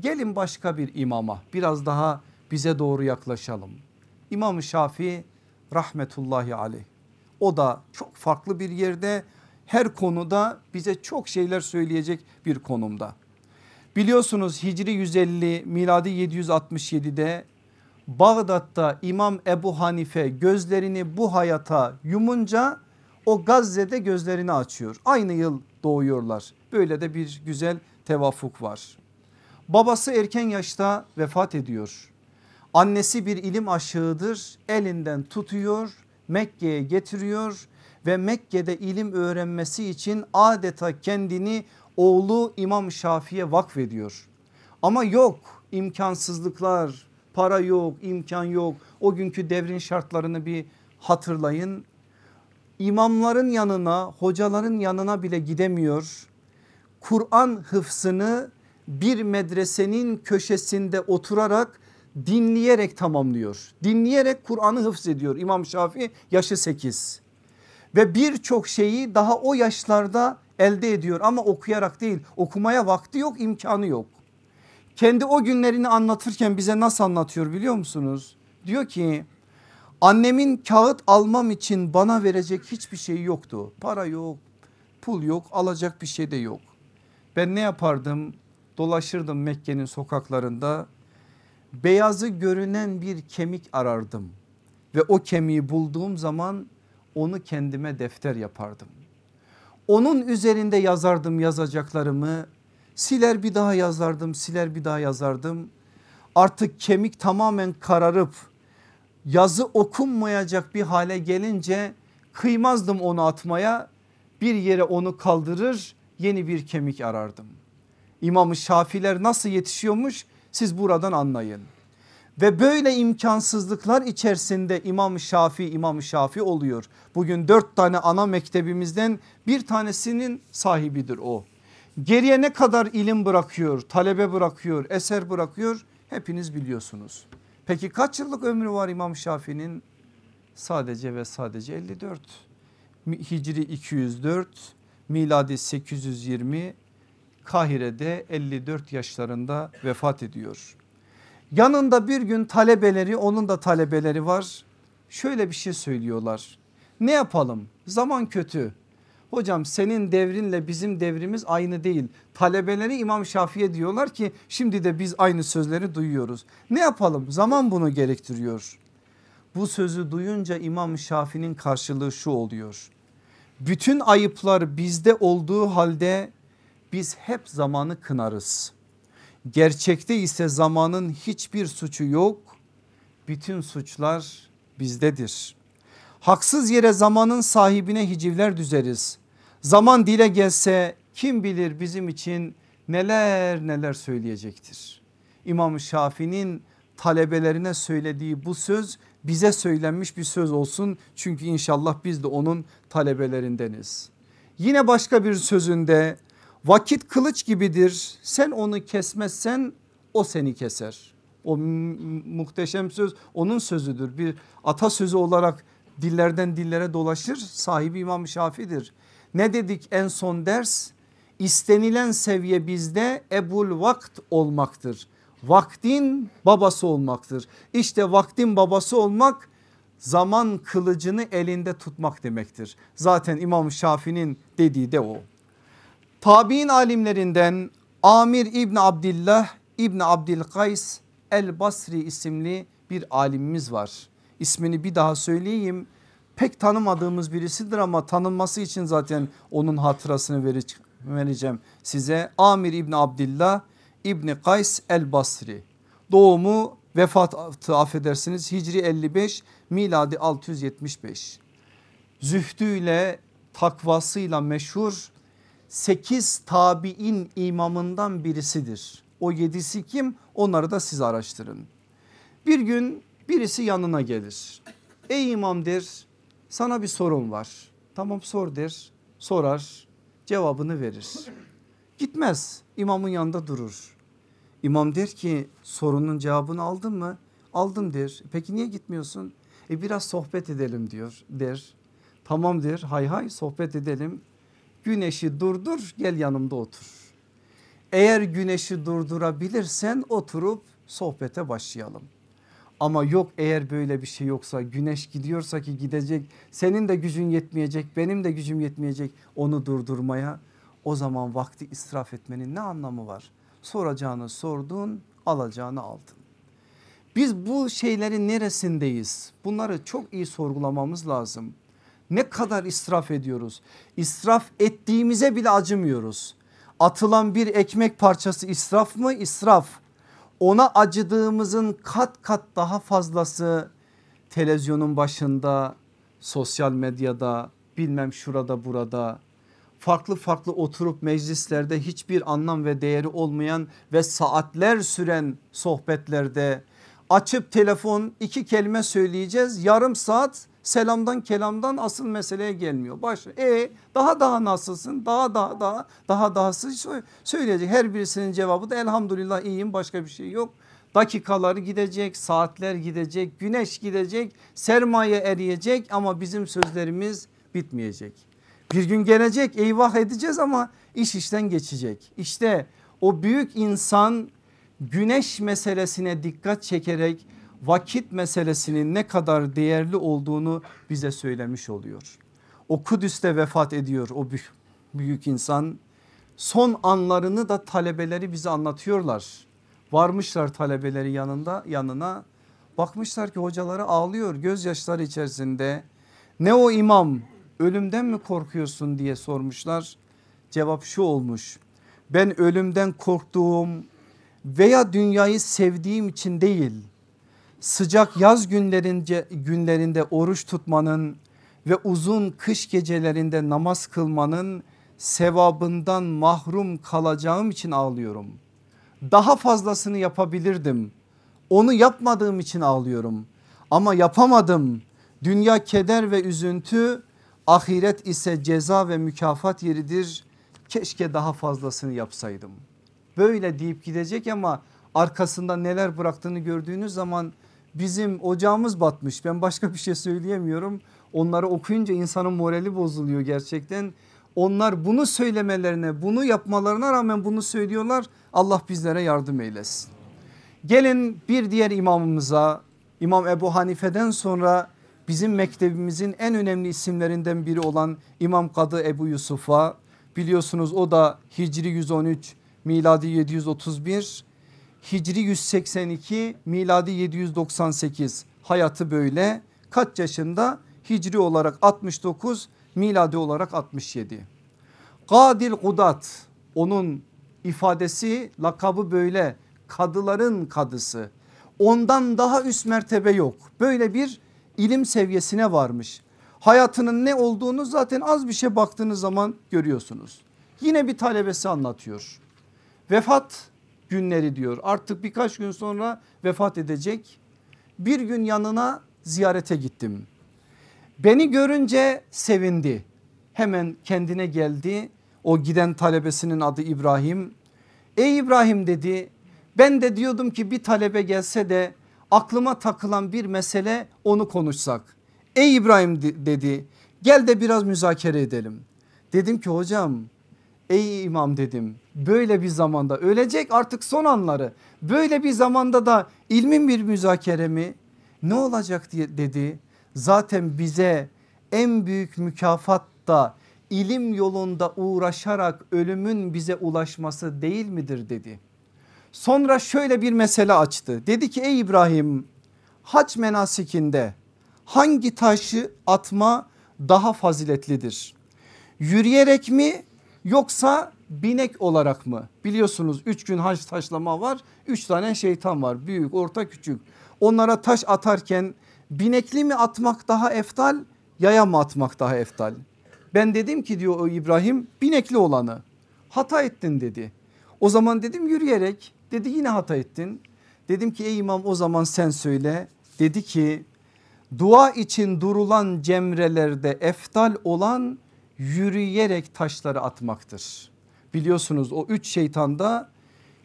Gelin başka bir imama biraz daha bize doğru yaklaşalım. İmam Şafii rahmetullahi aleyh o da çok farklı bir yerde her konuda bize çok şeyler söyleyecek bir konumda. Biliyorsunuz Hicri 150 miladi 767'de Bağdat'ta İmam Ebu Hanife gözlerini bu hayata yumunca o Gazze'de gözlerini açıyor. Aynı yıl doğuyorlar. Böyle de bir güzel tevafuk var. Babası erken yaşta vefat ediyor. Annesi bir ilim aşığıdır elinden tutuyor Mekke'ye getiriyor ve Mekke'de ilim öğrenmesi için adeta kendini oğlu İmam Şafii'ye vakfediyor. Ama yok imkansızlıklar para yok imkan yok o günkü devrin şartlarını bir hatırlayın. İmamların yanına hocaların yanına bile gidemiyor. Kur'an hıfsını bir medresenin köşesinde oturarak dinleyerek tamamlıyor. Dinleyerek Kur'an'ı hıfz ediyor İmam Şafii yaşı 8 ve birçok şeyi daha o yaşlarda elde ediyor ama okuyarak değil okumaya vakti yok imkanı yok. Kendi o günlerini anlatırken bize nasıl anlatıyor biliyor musunuz? Diyor ki annemin kağıt almam için bana verecek hiçbir şey yoktu. Para yok, pul yok, alacak bir şey de yok. Ben ne yapardım? Dolaşırdım Mekke'nin sokaklarında. Beyazı görünen bir kemik arardım ve o kemiği bulduğum zaman onu kendime defter yapardım. Onun üzerinde yazardım yazacaklarımı siler bir daha yazardım siler bir daha yazardım. Artık kemik tamamen kararıp yazı okunmayacak bir hale gelince kıymazdım onu atmaya bir yere onu kaldırır yeni bir kemik arardım. İmam-ı Şafiler nasıl yetişiyormuş siz buradan anlayın. Ve böyle imkansızlıklar içerisinde İmam Şafi İmam Şafi oluyor. Bugün dört tane ana mektebimizden bir tanesinin sahibidir o. Geriye ne kadar ilim bırakıyor, talebe bırakıyor, eser bırakıyor hepiniz biliyorsunuz. Peki kaç yıllık ömrü var İmam Şafi'nin? Sadece ve sadece 54. Hicri 204, miladi 820, Kahire'de 54 yaşlarında vefat ediyor. Yanında bir gün talebeleri onun da talebeleri var. Şöyle bir şey söylüyorlar. Ne yapalım? Zaman kötü. Hocam senin devrinle bizim devrimiz aynı değil. Talebeleri İmam Şafii'ye diyorlar ki şimdi de biz aynı sözleri duyuyoruz. Ne yapalım? Zaman bunu gerektiriyor. Bu sözü duyunca İmam Şafii'nin karşılığı şu oluyor. Bütün ayıplar bizde olduğu halde biz hep zamanı kınarız. Gerçekte ise zamanın hiçbir suçu yok. Bütün suçlar bizdedir. Haksız yere zamanın sahibine hicivler düzeriz. Zaman dile gelse kim bilir bizim için neler neler söyleyecektir. İmam Şafii'nin talebelerine söylediği bu söz bize söylenmiş bir söz olsun. Çünkü inşallah biz de onun talebelerindeniz. Yine başka bir sözünde Vakit kılıç gibidir sen onu kesmezsen o seni keser. O muhteşem söz onun sözüdür bir atasözü olarak dillerden dillere dolaşır sahibi İmam Şafi'dir. Ne dedik en son ders? İstenilen seviye bizde ebul vakt olmaktır. Vaktin babası olmaktır. İşte vaktin babası olmak zaman kılıcını elinde tutmak demektir. Zaten İmam Şafi'nin dediği de o. Tabi'in alimlerinden Amir İbni Abdillah İbni Abdülkays El Basri isimli bir alimimiz var. İsmini bir daha söyleyeyim. Pek tanımadığımız birisidir ama tanınması için zaten onun hatırasını vereceğim size. Amir İbni Abdillah İbni Kays El Basri. Doğumu vefatı affedersiniz Hicri 55 miladi 675. Zühdüyle takvasıyla meşhur 8 tabi'in imamından birisidir. O yedisi kim onları da siz araştırın. Bir gün birisi yanına gelir. Ey imam der sana bir sorun var. Tamam sor der sorar cevabını verir. Gitmez imamın yanında durur. İmam der ki sorunun cevabını aldın mı? Aldım der. Peki niye gitmiyorsun? E biraz sohbet edelim diyor der. Tamam der hay hay sohbet edelim. Güneşi durdur gel yanımda otur. Eğer güneşi durdurabilirsen oturup sohbete başlayalım. Ama yok eğer böyle bir şey yoksa güneş gidiyorsa ki gidecek senin de gücün yetmeyecek benim de gücüm yetmeyecek onu durdurmaya o zaman vakti israf etmenin ne anlamı var? Soracağını sordun alacağını aldın. Biz bu şeylerin neresindeyiz? Bunları çok iyi sorgulamamız lazım. Ne kadar israf ediyoruz? İsraf ettiğimize bile acımıyoruz. Atılan bir ekmek parçası israf mı? İsraf. Ona acıdığımızın kat kat daha fazlası televizyonun başında, sosyal medyada, bilmem şurada burada. Farklı farklı oturup meclislerde hiçbir anlam ve değeri olmayan ve saatler süren sohbetlerde açıp telefon iki kelime söyleyeceğiz. Yarım saat selamdan kelamdan asıl meseleye gelmiyor. Baş, e daha daha nasılsın daha daha daha daha dahası söyleyecek. Her birisinin cevabı da elhamdülillah iyiyim başka bir şey yok. Dakikalar gidecek saatler gidecek güneş gidecek sermaye eriyecek ama bizim sözlerimiz bitmeyecek. Bir gün gelecek eyvah edeceğiz ama iş işten geçecek. İşte o büyük insan güneş meselesine dikkat çekerek vakit meselesinin ne kadar değerli olduğunu bize söylemiş oluyor. O Kudüs'te vefat ediyor o büyük, büyük insan. Son anlarını da talebeleri bize anlatıyorlar. Varmışlar talebeleri yanında yanına bakmışlar ki hocaları ağlıyor gözyaşları içerisinde. Ne o imam ölümden mi korkuyorsun diye sormuşlar. Cevap şu olmuş ben ölümden korktuğum veya dünyayı sevdiğim için değil sıcak yaz günlerince, günlerinde oruç tutmanın ve uzun kış gecelerinde namaz kılmanın sevabından mahrum kalacağım için ağlıyorum. Daha fazlasını yapabilirdim. Onu yapmadığım için ağlıyorum. Ama yapamadım. Dünya keder ve üzüntü, ahiret ise ceza ve mükafat yeridir. Keşke daha fazlasını yapsaydım. Böyle deyip gidecek ama arkasında neler bıraktığını gördüğünüz zaman bizim ocağımız batmış. Ben başka bir şey söyleyemiyorum. Onları okuyunca insanın morali bozuluyor gerçekten. Onlar bunu söylemelerine bunu yapmalarına rağmen bunu söylüyorlar. Allah bizlere yardım eylesin. Gelin bir diğer imamımıza İmam Ebu Hanife'den sonra bizim mektebimizin en önemli isimlerinden biri olan İmam Kadı Ebu Yusuf'a biliyorsunuz o da Hicri 113 miladi 731 Hicri 182 miladi 798 hayatı böyle kaç yaşında Hicri olarak 69 miladi olarak 67. Kadil Kudat onun ifadesi lakabı böyle kadıların kadısı ondan daha üst mertebe yok böyle bir ilim seviyesine varmış. Hayatının ne olduğunu zaten az bir şey baktığınız zaman görüyorsunuz. Yine bir talebesi anlatıyor. Vefat günleri diyor artık birkaç gün sonra vefat edecek. Bir gün yanına ziyarete gittim. Beni görünce sevindi. Hemen kendine geldi. O giden talebesinin adı İbrahim. Ey İbrahim dedi ben de diyordum ki bir talebe gelse de aklıma takılan bir mesele onu konuşsak. Ey İbrahim dedi gel de biraz müzakere edelim. Dedim ki hocam ey imam dedim böyle bir zamanda ölecek artık son anları böyle bir zamanda da ilmin bir müzakere mi ne olacak diye dedi. Zaten bize en büyük mükafat da ilim yolunda uğraşarak ölümün bize ulaşması değil midir dedi. Sonra şöyle bir mesele açtı. Dedi ki ey İbrahim hac menasikinde hangi taşı atma daha faziletlidir? Yürüyerek mi yoksa binek olarak mı? Biliyorsunuz üç gün hac taşlama var. Üç tane şeytan var büyük orta küçük. Onlara taş atarken binekli mi atmak daha eftal yaya mı atmak daha eftal? Ben dedim ki diyor İbrahim binekli olanı hata ettin dedi. O zaman dedim yürüyerek dedi yine hata ettin. Dedim ki ey imam o zaman sen söyle. Dedi ki dua için durulan cemrelerde eftal olan yürüyerek taşları atmaktır. Biliyorsunuz o üç şeytanda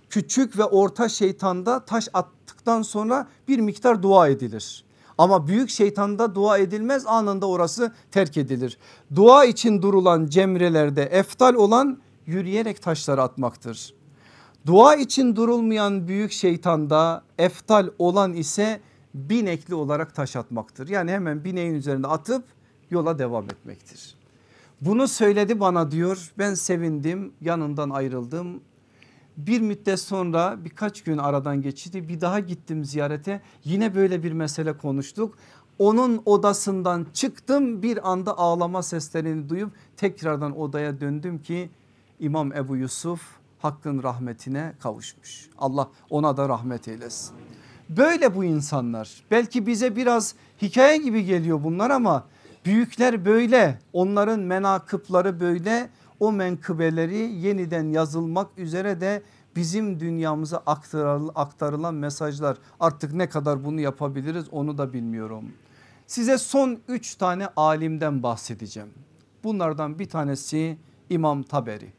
küçük ve orta şeytanda taş attıktan sonra bir miktar dua edilir. Ama büyük şeytanda dua edilmez anında orası terk edilir. Dua için durulan cemrelerde eftal olan yürüyerek taşları atmaktır. Dua için durulmayan büyük şeytanda eftal olan ise binekli olarak taş atmaktır. Yani hemen bineğin üzerinde atıp yola devam etmektir. Bunu söyledi bana diyor ben sevindim yanından ayrıldım. Bir müddet sonra birkaç gün aradan geçti bir daha gittim ziyarete yine böyle bir mesele konuştuk. Onun odasından çıktım bir anda ağlama seslerini duyup tekrardan odaya döndüm ki İmam Ebu Yusuf hakkın rahmetine kavuşmuş. Allah ona da rahmet eylesin. Böyle bu insanlar belki bize biraz hikaye gibi geliyor bunlar ama büyükler böyle onların menakıpları böyle o menkıbeleri yeniden yazılmak üzere de bizim dünyamıza aktarılan mesajlar artık ne kadar bunu yapabiliriz onu da bilmiyorum. Size son üç tane alimden bahsedeceğim. Bunlardan bir tanesi İmam Taberi.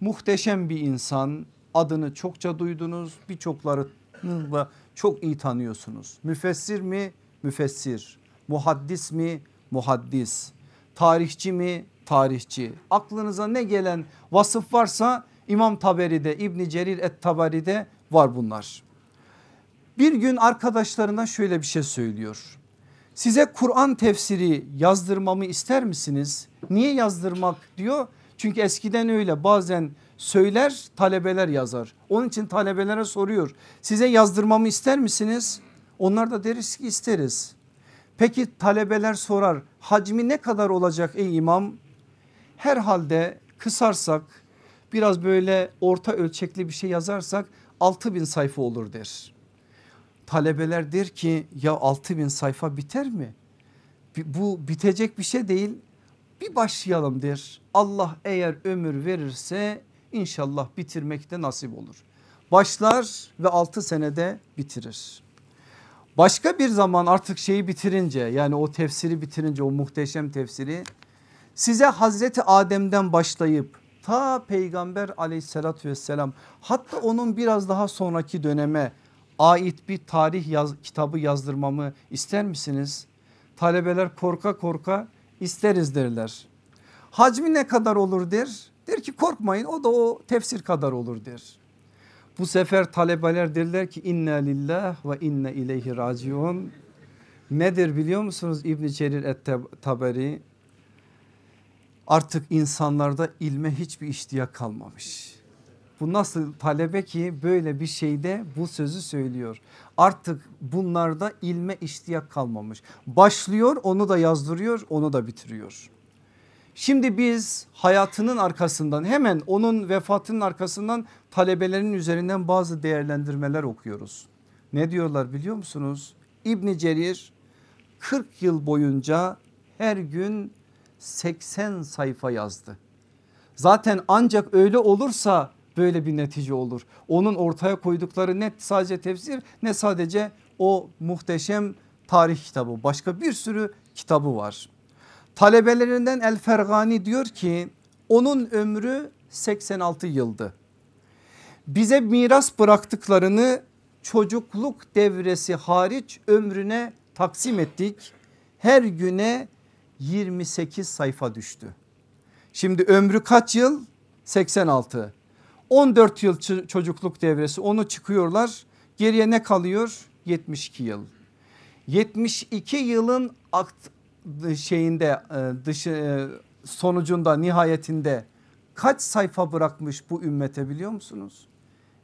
Muhteşem bir insan adını çokça duydunuz birçokları da çok iyi tanıyorsunuz. Müfessir mi? Müfessir. Muhaddis mi? Muhaddis. Tarihçi mi? Tarihçi. Aklınıza ne gelen vasıf varsa İmam Taberi'de İbni Cerir et Tabari'de var bunlar. Bir gün arkadaşlarına şöyle bir şey söylüyor. Size Kur'an tefsiri yazdırmamı ister misiniz? Niye yazdırmak diyor? Çünkü eskiden öyle bazen söyler talebeler yazar. Onun için talebelere soruyor. Size yazdırmamı ister misiniz? Onlar da deriz ki isteriz. Peki talebeler sorar hacmi ne kadar olacak ey imam? Herhalde kısarsak biraz böyle orta ölçekli bir şey yazarsak 6000 sayfa olur der. Talebeler der ki ya 6000 sayfa biter mi? Bu bitecek bir şey değil bir başlayalım der. Allah eğer ömür verirse inşallah bitirmekte nasip olur. Başlar ve 6 senede bitirir. Başka bir zaman artık şeyi bitirince yani o tefsiri bitirince o muhteşem tefsiri size Hazreti Adem'den başlayıp ta peygamber aleyhissalatü vesselam hatta onun biraz daha sonraki döneme ait bir tarih yaz, kitabı yazdırmamı ister misiniz? Talebeler korka korka isteriz derler. Hacmi ne kadar olur der. Der ki korkmayın o da o tefsir kadar olur der. Bu sefer talebeler derler ki inna lillah ve inne ileyhi raciun. Nedir biliyor musunuz İbn Cerir et-Taberi? Artık insanlarda ilme hiçbir iştiyak kalmamış. Bu nasıl talebe ki böyle bir şeyde bu sözü söylüyor. Artık bunlarda ilme iştiyak kalmamış. Başlıyor onu da yazdırıyor onu da bitiriyor. Şimdi biz hayatının arkasından hemen onun vefatının arkasından talebelerin üzerinden bazı değerlendirmeler okuyoruz. Ne diyorlar biliyor musunuz? İbni Cerir 40 yıl boyunca her gün 80 sayfa yazdı. Zaten ancak öyle olursa böyle bir netice olur. Onun ortaya koydukları net sadece tefsir ne sadece o muhteşem tarih kitabı başka bir sürü kitabı var. Talebelerinden El Fergani diyor ki onun ömrü 86 yıldı. Bize miras bıraktıklarını çocukluk devresi hariç ömrüne taksim ettik. Her güne 28 sayfa düştü. Şimdi ömrü kaç yıl? 86. 14 yıl çocukluk devresi onu çıkıyorlar. Geriye ne kalıyor? 72 yıl. 72 yılın şeyinde e, dışı e, sonucunda nihayetinde kaç sayfa bırakmış bu ümmete biliyor musunuz?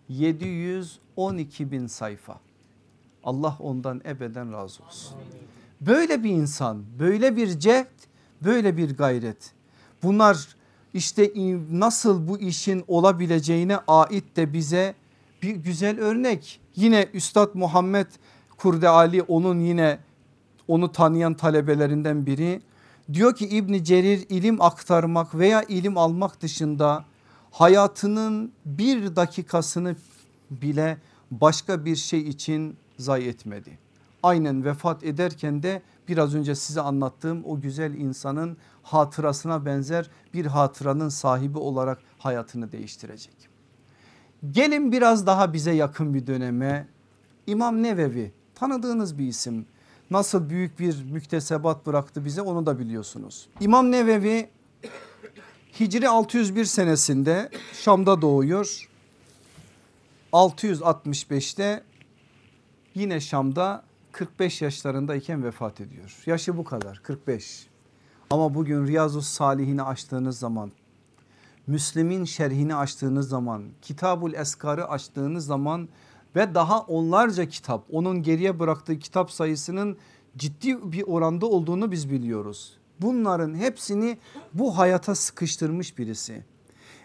712 bin sayfa. Allah ondan ebeden razı olsun. Böyle bir insan, böyle bir cehd, böyle bir gayret. Bunlar işte nasıl bu işin olabileceğine ait de bize bir güzel örnek. Yine Üstad Muhammed Kurde Ali onun yine onu tanıyan talebelerinden biri. Diyor ki İbni Cerir ilim aktarmak veya ilim almak dışında hayatının bir dakikasını bile başka bir şey için zayi etmedi. Aynen vefat ederken de biraz önce size anlattığım o güzel insanın hatırasına benzer bir hatıranın sahibi olarak hayatını değiştirecek. Gelin biraz daha bize yakın bir döneme İmam Nevevi tanıdığınız bir isim nasıl büyük bir müktesebat bıraktı bize onu da biliyorsunuz. İmam Nevevi Hicri 601 senesinde Şam'da doğuyor. 665'te yine Şam'da 45 yaşlarındayken vefat ediyor. Yaşı bu kadar 45. Ama bugün Riyazu Salihini açtığınız zaman Müslim'in şerhini açtığınız zaman Kitabul Eskar'ı açtığınız zaman ve daha onlarca kitap onun geriye bıraktığı kitap sayısının ciddi bir oranda olduğunu biz biliyoruz. Bunların hepsini bu hayata sıkıştırmış birisi.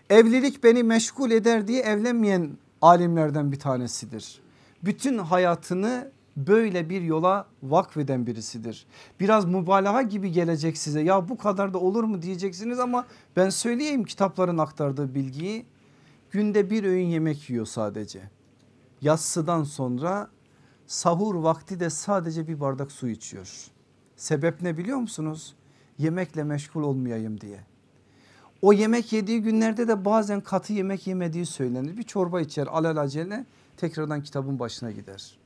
Evlilik beni meşgul eder diye evlenmeyen alimlerden bir tanesidir. Bütün hayatını böyle bir yola vakfeden birisidir. Biraz mübalağa gibi gelecek size ya bu kadar da olur mu diyeceksiniz ama ben söyleyeyim kitapların aktardığı bilgiyi. Günde bir öğün yemek yiyor sadece. Yatsıdan sonra sahur vakti de sadece bir bardak su içiyor. Sebep ne biliyor musunuz? Yemekle meşgul olmayayım diye. O yemek yediği günlerde de bazen katı yemek yemediği söylenir. Bir çorba içer alelacele tekrardan kitabın başına gider.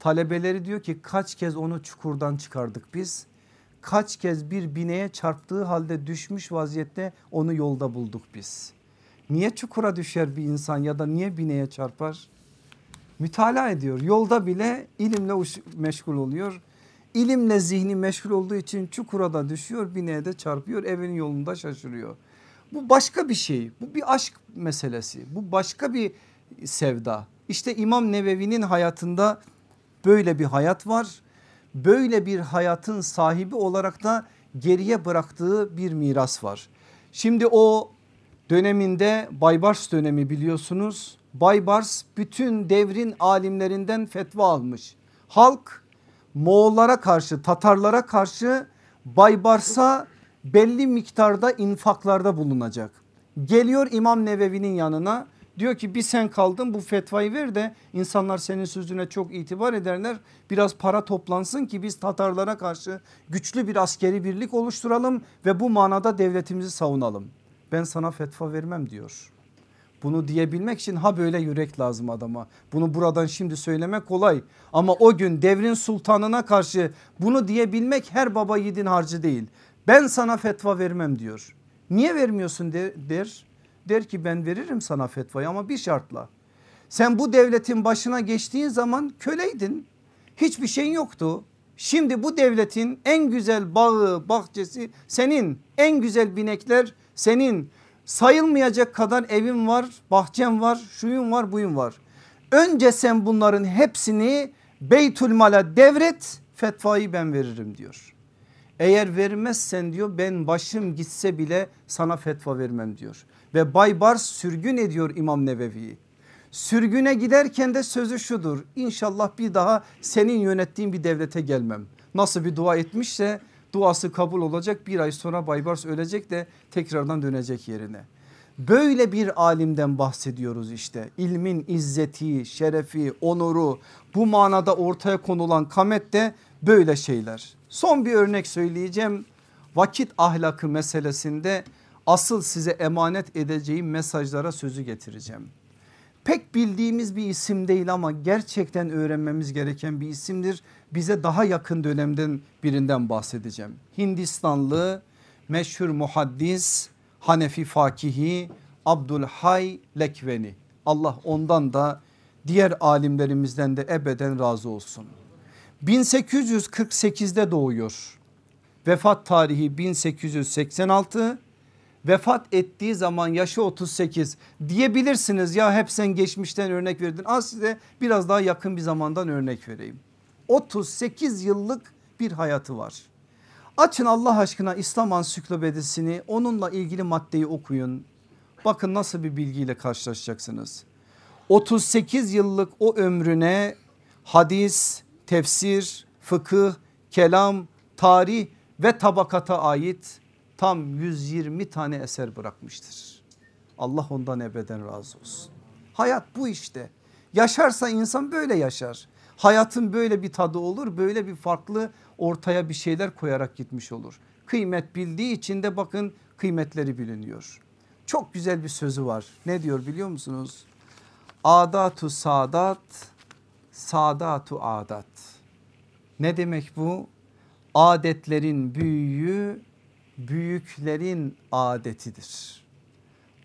Talebeleri diyor ki kaç kez onu çukurdan çıkardık biz. Kaç kez bir bineğe çarptığı halde düşmüş vaziyette onu yolda bulduk biz. Niye çukura düşer bir insan ya da niye bineğe çarpar? Mütalaa ediyor. Yolda bile ilimle meşgul oluyor. İlimle zihni meşgul olduğu için çukura da düşüyor bineğe de çarpıyor evinin yolunda şaşırıyor. Bu başka bir şey bu bir aşk meselesi bu başka bir sevda. İşte İmam Nevevi'nin hayatında böyle bir hayat var. Böyle bir hayatın sahibi olarak da geriye bıraktığı bir miras var. Şimdi o döneminde Baybars dönemi biliyorsunuz. Baybars bütün devrin alimlerinden fetva almış. Halk Moğollara karşı Tatarlara karşı Baybars'a belli miktarda infaklarda bulunacak. Geliyor İmam Nevevi'nin yanına diyor ki bir sen kaldın bu fetvayı ver de insanlar senin sözüne çok itibar ederler. Biraz para toplansın ki biz Tatarlara karşı güçlü bir askeri birlik oluşturalım ve bu manada devletimizi savunalım. Ben sana fetva vermem diyor. Bunu diyebilmek için ha böyle yürek lazım adama. Bunu buradan şimdi söylemek kolay ama o gün devrin sultanına karşı bunu diyebilmek her baba yiğidin harcı değil. Ben sana fetva vermem diyor. Niye vermiyorsun der, der. Der ki ben veririm sana fetvayı ama bir şartla. Sen bu devletin başına geçtiğin zaman köleydin. Hiçbir şeyin yoktu. Şimdi bu devletin en güzel bağı, bahçesi senin. En güzel binekler senin. Sayılmayacak kadar evin var, bahçem var, şuyun var, buyun var. Önce sen bunların hepsini Beytülmal'a devret fetvayı ben veririm diyor. Eğer vermezsen diyor ben başım gitse bile sana fetva vermem diyor. Ve Baybars sürgün ediyor İmam Nevevi'yi. Sürgüne giderken de sözü şudur İnşallah bir daha senin yönettiğin bir devlete gelmem. Nasıl bir dua etmişse duası kabul olacak bir ay sonra Baybars ölecek de tekrardan dönecek yerine. Böyle bir alimden bahsediyoruz işte ilmin izzeti, şerefi, onuru bu manada ortaya konulan kamet de böyle şeyler. Son bir örnek söyleyeceğim vakit ahlakı meselesinde asıl size emanet edeceğim mesajlara sözü getireceğim. Pek bildiğimiz bir isim değil ama gerçekten öğrenmemiz gereken bir isimdir. Bize daha yakın dönemden birinden bahsedeceğim. Hindistanlı meşhur muhaddis Hanefi fakihi Abdülhay Lekveni. Allah ondan da diğer alimlerimizden de ebeden razı olsun. 1848'de doğuyor. Vefat tarihi 1886 vefat ettiği zaman yaşı 38 diyebilirsiniz ya hep sen geçmişten örnek verdin. Az size biraz daha yakın bir zamandan örnek vereyim. 38 yıllık bir hayatı var. Açın Allah aşkına İslam ansiklopedisini onunla ilgili maddeyi okuyun. Bakın nasıl bir bilgiyle karşılaşacaksınız. 38 yıllık o ömrüne hadis, tefsir, fıkıh, kelam, tarih ve tabakata ait tam 120 tane eser bırakmıştır. Allah ondan ebeden razı olsun. Hayat bu işte. Yaşarsa insan böyle yaşar. Hayatın böyle bir tadı olur böyle bir farklı ortaya bir şeyler koyarak gitmiş olur. Kıymet bildiği için de bakın kıymetleri biliniyor. Çok güzel bir sözü var. Ne diyor biliyor musunuz? Adatu sadat, sadatu adat. Ne demek bu? Adetlerin büyüğü büyüklerin adetidir.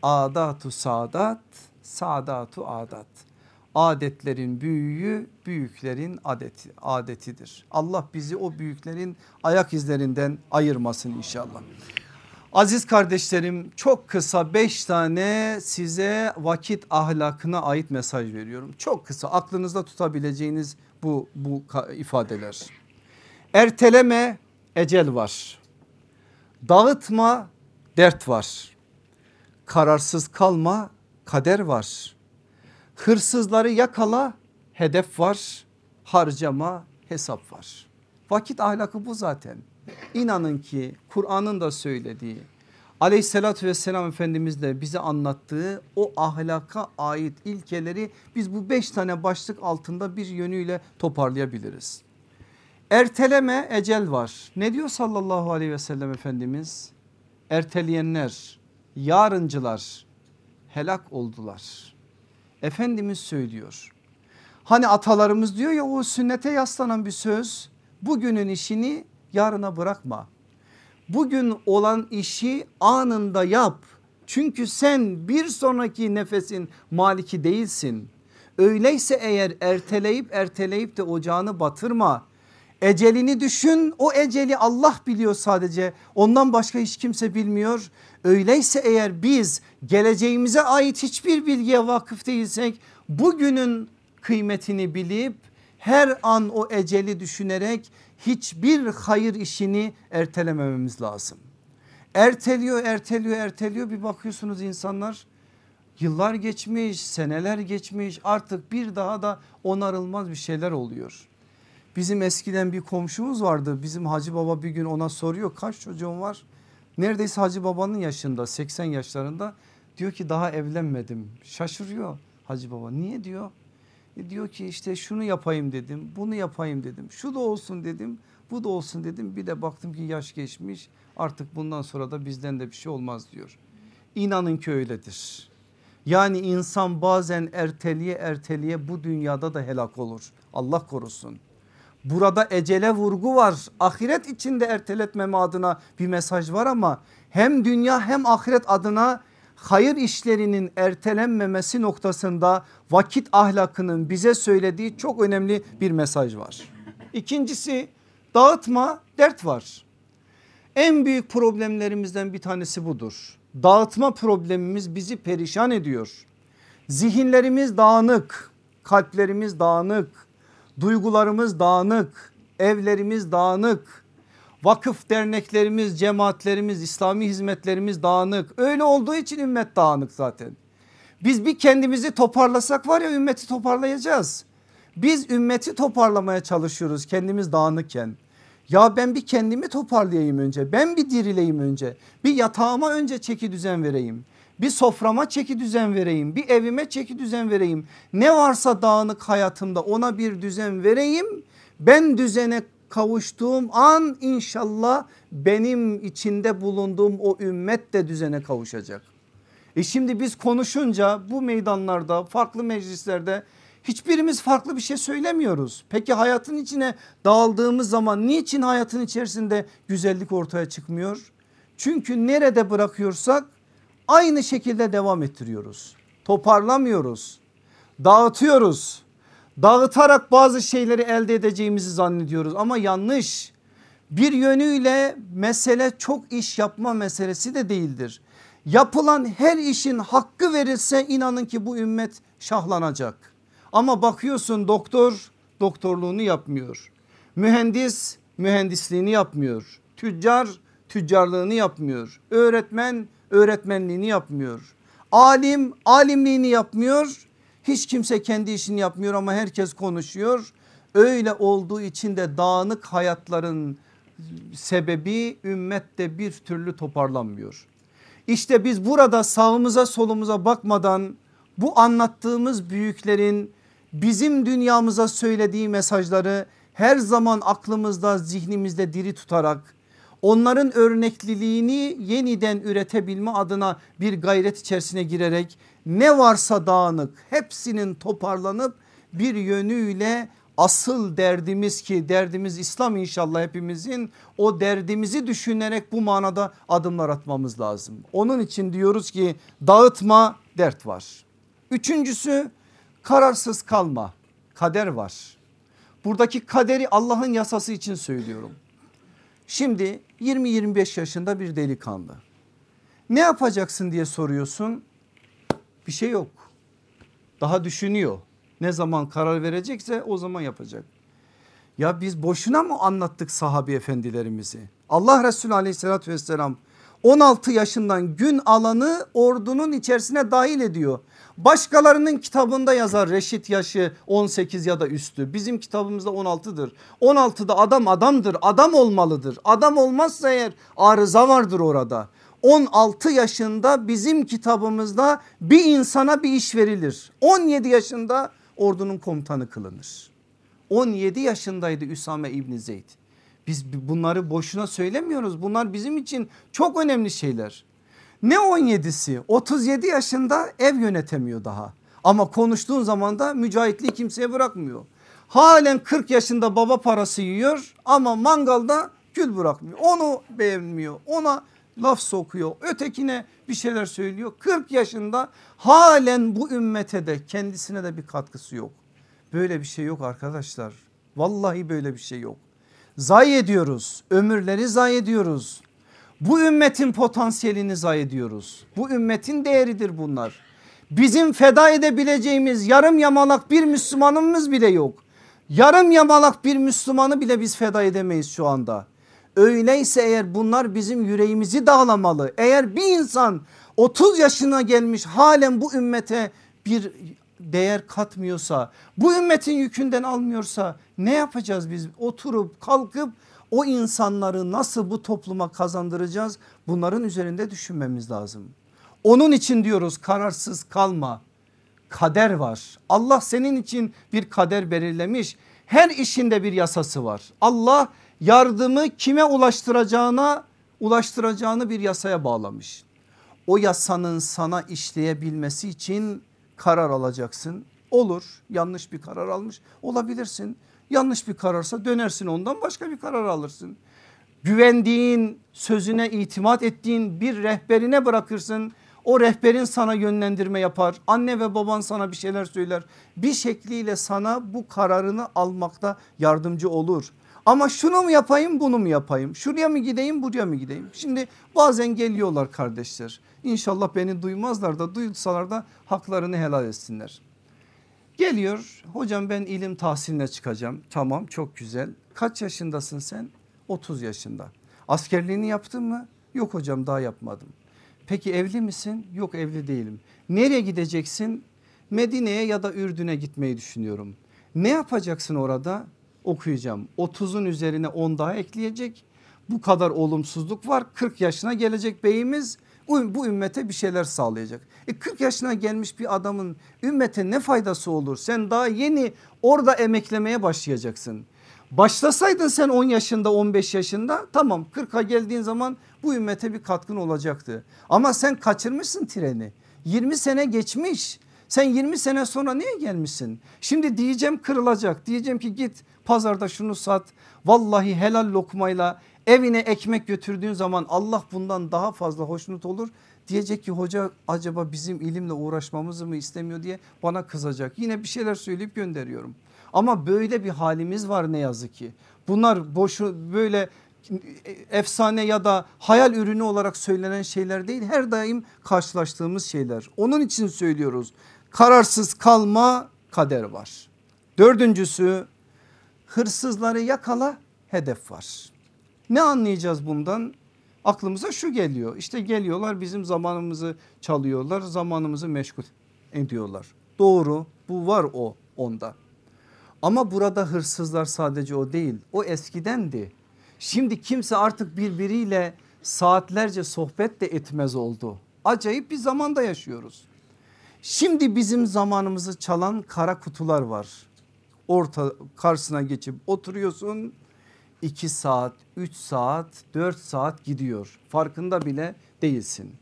Adatu sadat, sadatu adat. Adetlerin büyüğü büyüklerin adeti, adetidir. Allah bizi o büyüklerin ayak izlerinden ayırmasın inşallah. Aziz kardeşlerim çok kısa beş tane size vakit ahlakına ait mesaj veriyorum. Çok kısa aklınızda tutabileceğiniz bu, bu ifadeler. Erteleme ecel var. Dağıtma dert var. Kararsız kalma kader var. Hırsızları yakala hedef var. Harcama hesap var. Vakit ahlakı bu zaten. İnanın ki Kur'an'ın da söylediği aleyhissalatü vesselam Efendimiz de bize anlattığı o ahlaka ait ilkeleri biz bu beş tane başlık altında bir yönüyle toparlayabiliriz. Erteleme ecel var. Ne diyor sallallahu aleyhi ve sellem Efendimiz? Erteleyenler, yarıncılar helak oldular. Efendimiz söylüyor. Hani atalarımız diyor ya o sünnete yaslanan bir söz. Bugünün işini yarına bırakma. Bugün olan işi anında yap. Çünkü sen bir sonraki nefesin maliki değilsin. Öyleyse eğer erteleyip erteleyip de ocağını batırma. Ecelini düşün o eceli Allah biliyor sadece ondan başka hiç kimse bilmiyor. Öyleyse eğer biz geleceğimize ait hiçbir bilgiye vakıf değilsek bugünün kıymetini bilip her an o eceli düşünerek hiçbir hayır işini ertelemememiz lazım. Erteliyor erteliyor erteliyor bir bakıyorsunuz insanlar yıllar geçmiş seneler geçmiş artık bir daha da onarılmaz bir şeyler oluyor. Bizim eskiden bir komşumuz vardı bizim Hacı Baba bir gün ona soruyor kaç çocuğun var? Neredeyse Hacı Baba'nın yaşında 80 yaşlarında diyor ki daha evlenmedim şaşırıyor Hacı Baba niye diyor? E diyor ki işte şunu yapayım dedim bunu yapayım dedim şu da olsun dedim bu da olsun dedim bir de baktım ki yaş geçmiş artık bundan sonra da bizden de bir şey olmaz diyor. İnanın ki öyledir. Yani insan bazen erteliye erteliye bu dünyada da helak olur. Allah korusun. Burada ecele vurgu var. Ahiret içinde erteletmeme adına bir mesaj var ama hem dünya hem ahiret adına hayır işlerinin ertelenmemesi noktasında vakit ahlakının bize söylediği çok önemli bir mesaj var. İkincisi dağıtma dert var. En büyük problemlerimizden bir tanesi budur. Dağıtma problemimiz bizi perişan ediyor. Zihinlerimiz dağınık, kalplerimiz dağınık, duygularımız dağınık, evlerimiz dağınık. Vakıf derneklerimiz, cemaatlerimiz, İslami hizmetlerimiz dağınık. Öyle olduğu için ümmet dağınık zaten. Biz bir kendimizi toparlasak var ya ümmeti toparlayacağız. Biz ümmeti toparlamaya çalışıyoruz kendimiz dağınıkken. Ya ben bir kendimi toparlayayım önce. Ben bir dirileyim önce. Bir yatağıma önce çeki düzen vereyim. Bir soframa çeki düzen vereyim. Bir evime çeki düzen vereyim. Ne varsa dağınık hayatımda ona bir düzen vereyim. Ben düzene kavuştuğum an inşallah benim içinde bulunduğum o ümmet de düzene kavuşacak. E şimdi biz konuşunca bu meydanlarda farklı meclislerde hiçbirimiz farklı bir şey söylemiyoruz. Peki hayatın içine dağıldığımız zaman niçin hayatın içerisinde güzellik ortaya çıkmıyor? Çünkü nerede bırakıyorsak aynı şekilde devam ettiriyoruz. Toparlamıyoruz. Dağıtıyoruz. Dağıtarak bazı şeyleri elde edeceğimizi zannediyoruz ama yanlış. Bir yönüyle mesele çok iş yapma meselesi de değildir. Yapılan her işin hakkı verilse inanın ki bu ümmet şahlanacak. Ama bakıyorsun doktor doktorluğunu yapmıyor. Mühendis mühendisliğini yapmıyor. Tüccar tüccarlığını yapmıyor. Öğretmen öğretmenliğini yapmıyor. Alim alimliğini yapmıyor. Hiç kimse kendi işini yapmıyor ama herkes konuşuyor. Öyle olduğu için de dağınık hayatların sebebi ümmette bir türlü toparlanmıyor. İşte biz burada sağımıza solumuza bakmadan bu anlattığımız büyüklerin bizim dünyamıza söylediği mesajları her zaman aklımızda zihnimizde diri tutarak onların örnekliliğini yeniden üretebilme adına bir gayret içerisine girerek ne varsa dağınık hepsinin toparlanıp bir yönüyle asıl derdimiz ki derdimiz İslam inşallah hepimizin o derdimizi düşünerek bu manada adımlar atmamız lazım. Onun için diyoruz ki dağıtma dert var. Üçüncüsü kararsız kalma kader var. Buradaki kaderi Allah'ın yasası için söylüyorum. Şimdi 20-25 yaşında bir delikanlı. Ne yapacaksın diye soruyorsun. Bir şey yok. Daha düşünüyor. Ne zaman karar verecekse o zaman yapacak. Ya biz boşuna mı anlattık sahabi efendilerimizi? Allah Resulü aleyhissalatü vesselam 16 yaşından gün alanı ordunun içerisine dahil ediyor. Başkalarının kitabında yazar reşit yaşı 18 ya da üstü. Bizim kitabımızda 16'dır. 16'da adam adamdır adam olmalıdır. Adam olmazsa eğer arıza vardır orada. 16 yaşında bizim kitabımızda bir insana bir iş verilir. 17 yaşında ordunun komutanı kılınır. 17 yaşındaydı Üsame İbni Zeyd. Biz bunları boşuna söylemiyoruz. Bunlar bizim için çok önemli şeyler. Ne 17'si 37 yaşında ev yönetemiyor daha. Ama konuştuğun zaman da mücahitliği kimseye bırakmıyor. Halen 40 yaşında baba parası yiyor ama mangalda gül bırakmıyor. Onu beğenmiyor ona laf sokuyor. Ötekine bir şeyler söylüyor. 40 yaşında halen bu ümmete de kendisine de bir katkısı yok. Böyle bir şey yok arkadaşlar. Vallahi böyle bir şey yok. Zayi ediyoruz. Ömürleri zayi ediyoruz. Bu ümmetin potansiyelini zayi ediyoruz. Bu ümmetin değeridir bunlar. Bizim feda edebileceğimiz yarım yamalak bir Müslümanımız bile yok. Yarım yamalak bir Müslümanı bile biz feda edemeyiz şu anda. Öyleyse eğer bunlar bizim yüreğimizi dağlamalı. Eğer bir insan 30 yaşına gelmiş halen bu ümmete bir değer katmıyorsa bu ümmetin yükünden almıyorsa ne yapacağız biz oturup kalkıp o insanları nasıl bu topluma kazandıracağız bunların üzerinde düşünmemiz lazım. Onun için diyoruz kararsız kalma kader var Allah senin için bir kader belirlemiş her işinde bir yasası var Allah yardımı kime ulaştıracağına ulaştıracağını bir yasaya bağlamış. O yasanın sana işleyebilmesi için karar alacaksın. Olur yanlış bir karar almış olabilirsin. Yanlış bir kararsa dönersin ondan başka bir karar alırsın. Güvendiğin sözüne itimat ettiğin bir rehberine bırakırsın. O rehberin sana yönlendirme yapar. Anne ve baban sana bir şeyler söyler. Bir şekliyle sana bu kararını almakta yardımcı olur. Ama şunu mu yapayım bunu mu yapayım? Şuraya mı gideyim buraya mı gideyim? Şimdi bazen geliyorlar kardeşler. İnşallah beni duymazlar da duysalar da haklarını helal etsinler. Geliyor hocam ben ilim tahsiline çıkacağım. Tamam çok güzel. Kaç yaşındasın sen? 30 yaşında. Askerliğini yaptın mı? Yok hocam daha yapmadım. Peki evli misin? Yok evli değilim. Nereye gideceksin? Medine'ye ya da Ürdün'e gitmeyi düşünüyorum. Ne yapacaksın orada? Okuyacağım. 30'un üzerine 10 daha ekleyecek. Bu kadar olumsuzluk var. 40 yaşına gelecek beyimiz bu ümmete bir şeyler sağlayacak. E 40 yaşına gelmiş bir adamın ümmete ne faydası olur? Sen daha yeni orada emeklemeye başlayacaksın. Başlasaydın sen 10 yaşında 15 yaşında tamam 40'a geldiğin zaman bu ümmete bir katkın olacaktı. Ama sen kaçırmışsın treni 20 sene geçmiş sen 20 sene sonra niye gelmişsin? Şimdi diyeceğim kırılacak diyeceğim ki git pazarda şunu sat vallahi helal lokmayla evine ekmek götürdüğün zaman Allah bundan daha fazla hoşnut olur. Diyecek ki hoca acaba bizim ilimle uğraşmamızı mı istemiyor diye bana kızacak. Yine bir şeyler söyleyip gönderiyorum. Ama böyle bir halimiz var ne yazık ki. Bunlar boşu böyle efsane ya da hayal ürünü olarak söylenen şeyler değil. Her daim karşılaştığımız şeyler. Onun için söylüyoruz. Kararsız kalma kader var. Dördüncüsü hırsızları yakala hedef var. Ne anlayacağız bundan? Aklımıza şu geliyor işte geliyorlar bizim zamanımızı çalıyorlar zamanımızı meşgul ediyorlar. Doğru bu var o onda. Ama burada hırsızlar sadece o değil o eskidendi. Şimdi kimse artık birbiriyle saatlerce sohbet de etmez oldu. Acayip bir zamanda yaşıyoruz. Şimdi bizim zamanımızı çalan kara kutular var. Orta karşısına geçip oturuyorsun 2 saat, 3 saat, 4 saat gidiyor. Farkında bile değilsin.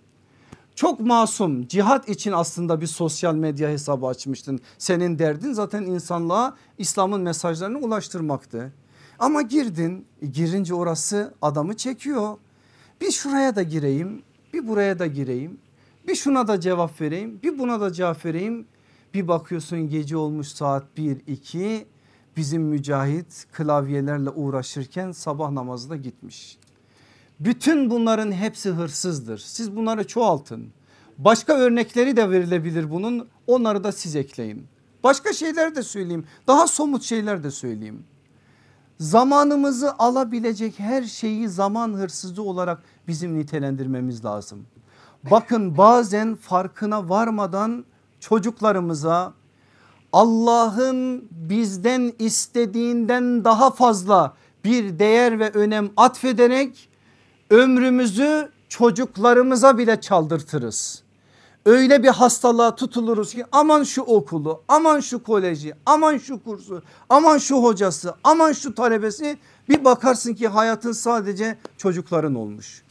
Çok masum cihat için aslında bir sosyal medya hesabı açmıştın. Senin derdin zaten insanlığa İslam'ın mesajlarını ulaştırmaktı. Ama girdin girince orası adamı çekiyor. Bir şuraya da gireyim bir buraya da gireyim. Bir şuna da cevap vereyim bir buna da cevap vereyim. Bir bakıyorsun gece olmuş saat 1 2 bizim mücahit klavyelerle uğraşırken sabah namazı da gitmiş. Bütün bunların hepsi hırsızdır. Siz bunları çoğaltın. Başka örnekleri de verilebilir bunun onları da siz ekleyin. Başka şeyler de söyleyeyim daha somut şeyler de söyleyeyim. Zamanımızı alabilecek her şeyi zaman hırsızı olarak bizim nitelendirmemiz lazım. Bakın bazen farkına varmadan çocuklarımıza Allah'ın bizden istediğinden daha fazla bir değer ve önem atfederek ömrümüzü çocuklarımıza bile çaldırtırız. Öyle bir hastalığa tutuluruz ki aman şu okulu, aman şu koleji, aman şu kursu, aman şu hocası, aman şu talebesi bir bakarsın ki hayatın sadece çocukların olmuş.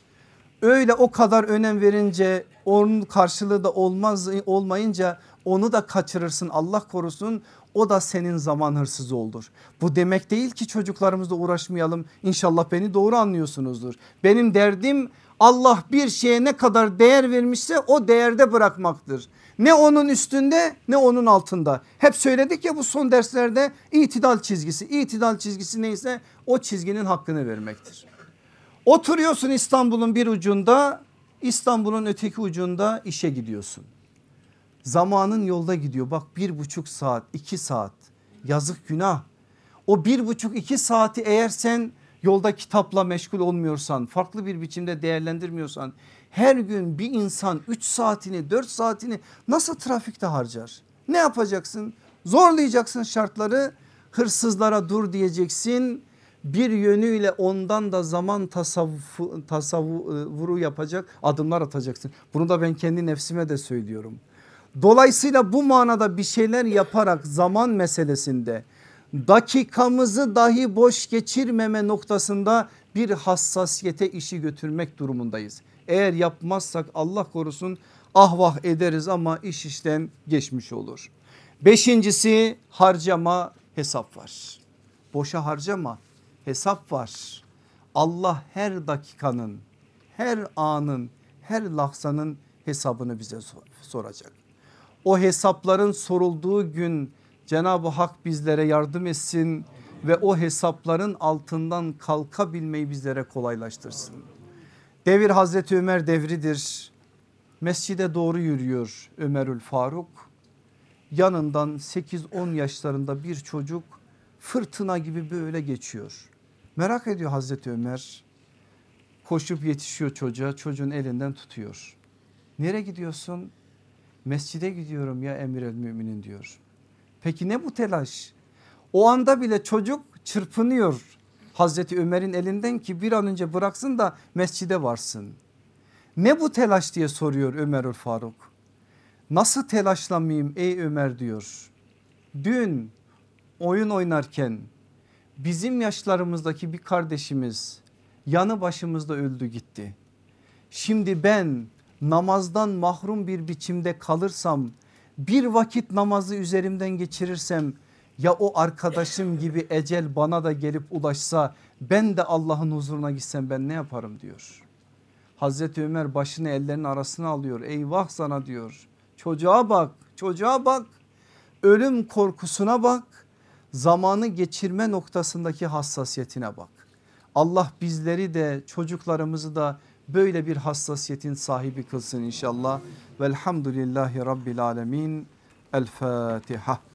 Öyle o kadar önem verince onun karşılığı da olmaz olmayınca onu da kaçırırsın Allah korusun o da senin zaman hırsızı olur. Bu demek değil ki çocuklarımızla uğraşmayalım İnşallah beni doğru anlıyorsunuzdur. Benim derdim Allah bir şeye ne kadar değer vermişse o değerde bırakmaktır. Ne onun üstünde ne onun altında. Hep söyledik ya bu son derslerde itidal çizgisi. İtidal çizgisi neyse o çizginin hakkını vermektir. Oturuyorsun İstanbul'un bir ucunda İstanbul'un öteki ucunda işe gidiyorsun. Zamanın yolda gidiyor bak bir buçuk saat iki saat yazık günah. O bir buçuk iki saati eğer sen yolda kitapla meşgul olmuyorsan farklı bir biçimde değerlendirmiyorsan her gün bir insan 3 saatini 4 saatini nasıl trafikte harcar? Ne yapacaksın? Zorlayacaksın şartları hırsızlara dur diyeceksin. Bir yönüyle ondan da zaman tasavvufu, tasavvuru yapacak adımlar atacaksın. Bunu da ben kendi nefsime de söylüyorum. Dolayısıyla bu manada bir şeyler yaparak zaman meselesinde dakikamızı dahi boş geçirmeme noktasında bir hassasiyete işi götürmek durumundayız. Eğer yapmazsak Allah korusun ah vah ederiz ama iş işten geçmiş olur. Beşincisi harcama hesap var. Boşa harcama hesap var. Allah her dakikanın her anın her lahzanın hesabını bize soracak. O hesapların sorulduğu gün Cenab-ı Hak bizlere yardım etsin ve o hesapların altından kalkabilmeyi bizlere kolaylaştırsın. Devir Hazreti Ömer devridir. Mescide doğru yürüyor Ömerül Faruk. Yanından 8-10 yaşlarında bir çocuk fırtına gibi böyle geçiyor. Merak ediyor Hazreti Ömer. Koşup yetişiyor çocuğa çocuğun elinden tutuyor. Nereye gidiyorsun? Mescide gidiyorum ya emir el müminin diyor. Peki ne bu telaş? O anda bile çocuk çırpınıyor Hazreti Ömer'in elinden ki bir an önce bıraksın da mescide varsın. Ne bu telaş diye soruyor Ömerül Faruk. Nasıl telaşlanmayayım ey Ömer diyor. Dün oyun oynarken bizim yaşlarımızdaki bir kardeşimiz yanı başımızda öldü gitti. Şimdi ben namazdan mahrum bir biçimde kalırsam bir vakit namazı üzerimden geçirirsem ya o arkadaşım gibi ecel bana da gelip ulaşsa ben de Allah'ın huzuruna gitsem ben ne yaparım diyor. Hazreti Ömer başını ellerinin arasına alıyor eyvah sana diyor çocuğa bak çocuğa bak ölüm korkusuna bak zamanı geçirme noktasındaki hassasiyetine bak. Allah bizleri de çocuklarımızı da böyle bir hassasiyetin sahibi kılsın inşallah. Velhamdülillahi Rabbil Alemin. El Fatiha.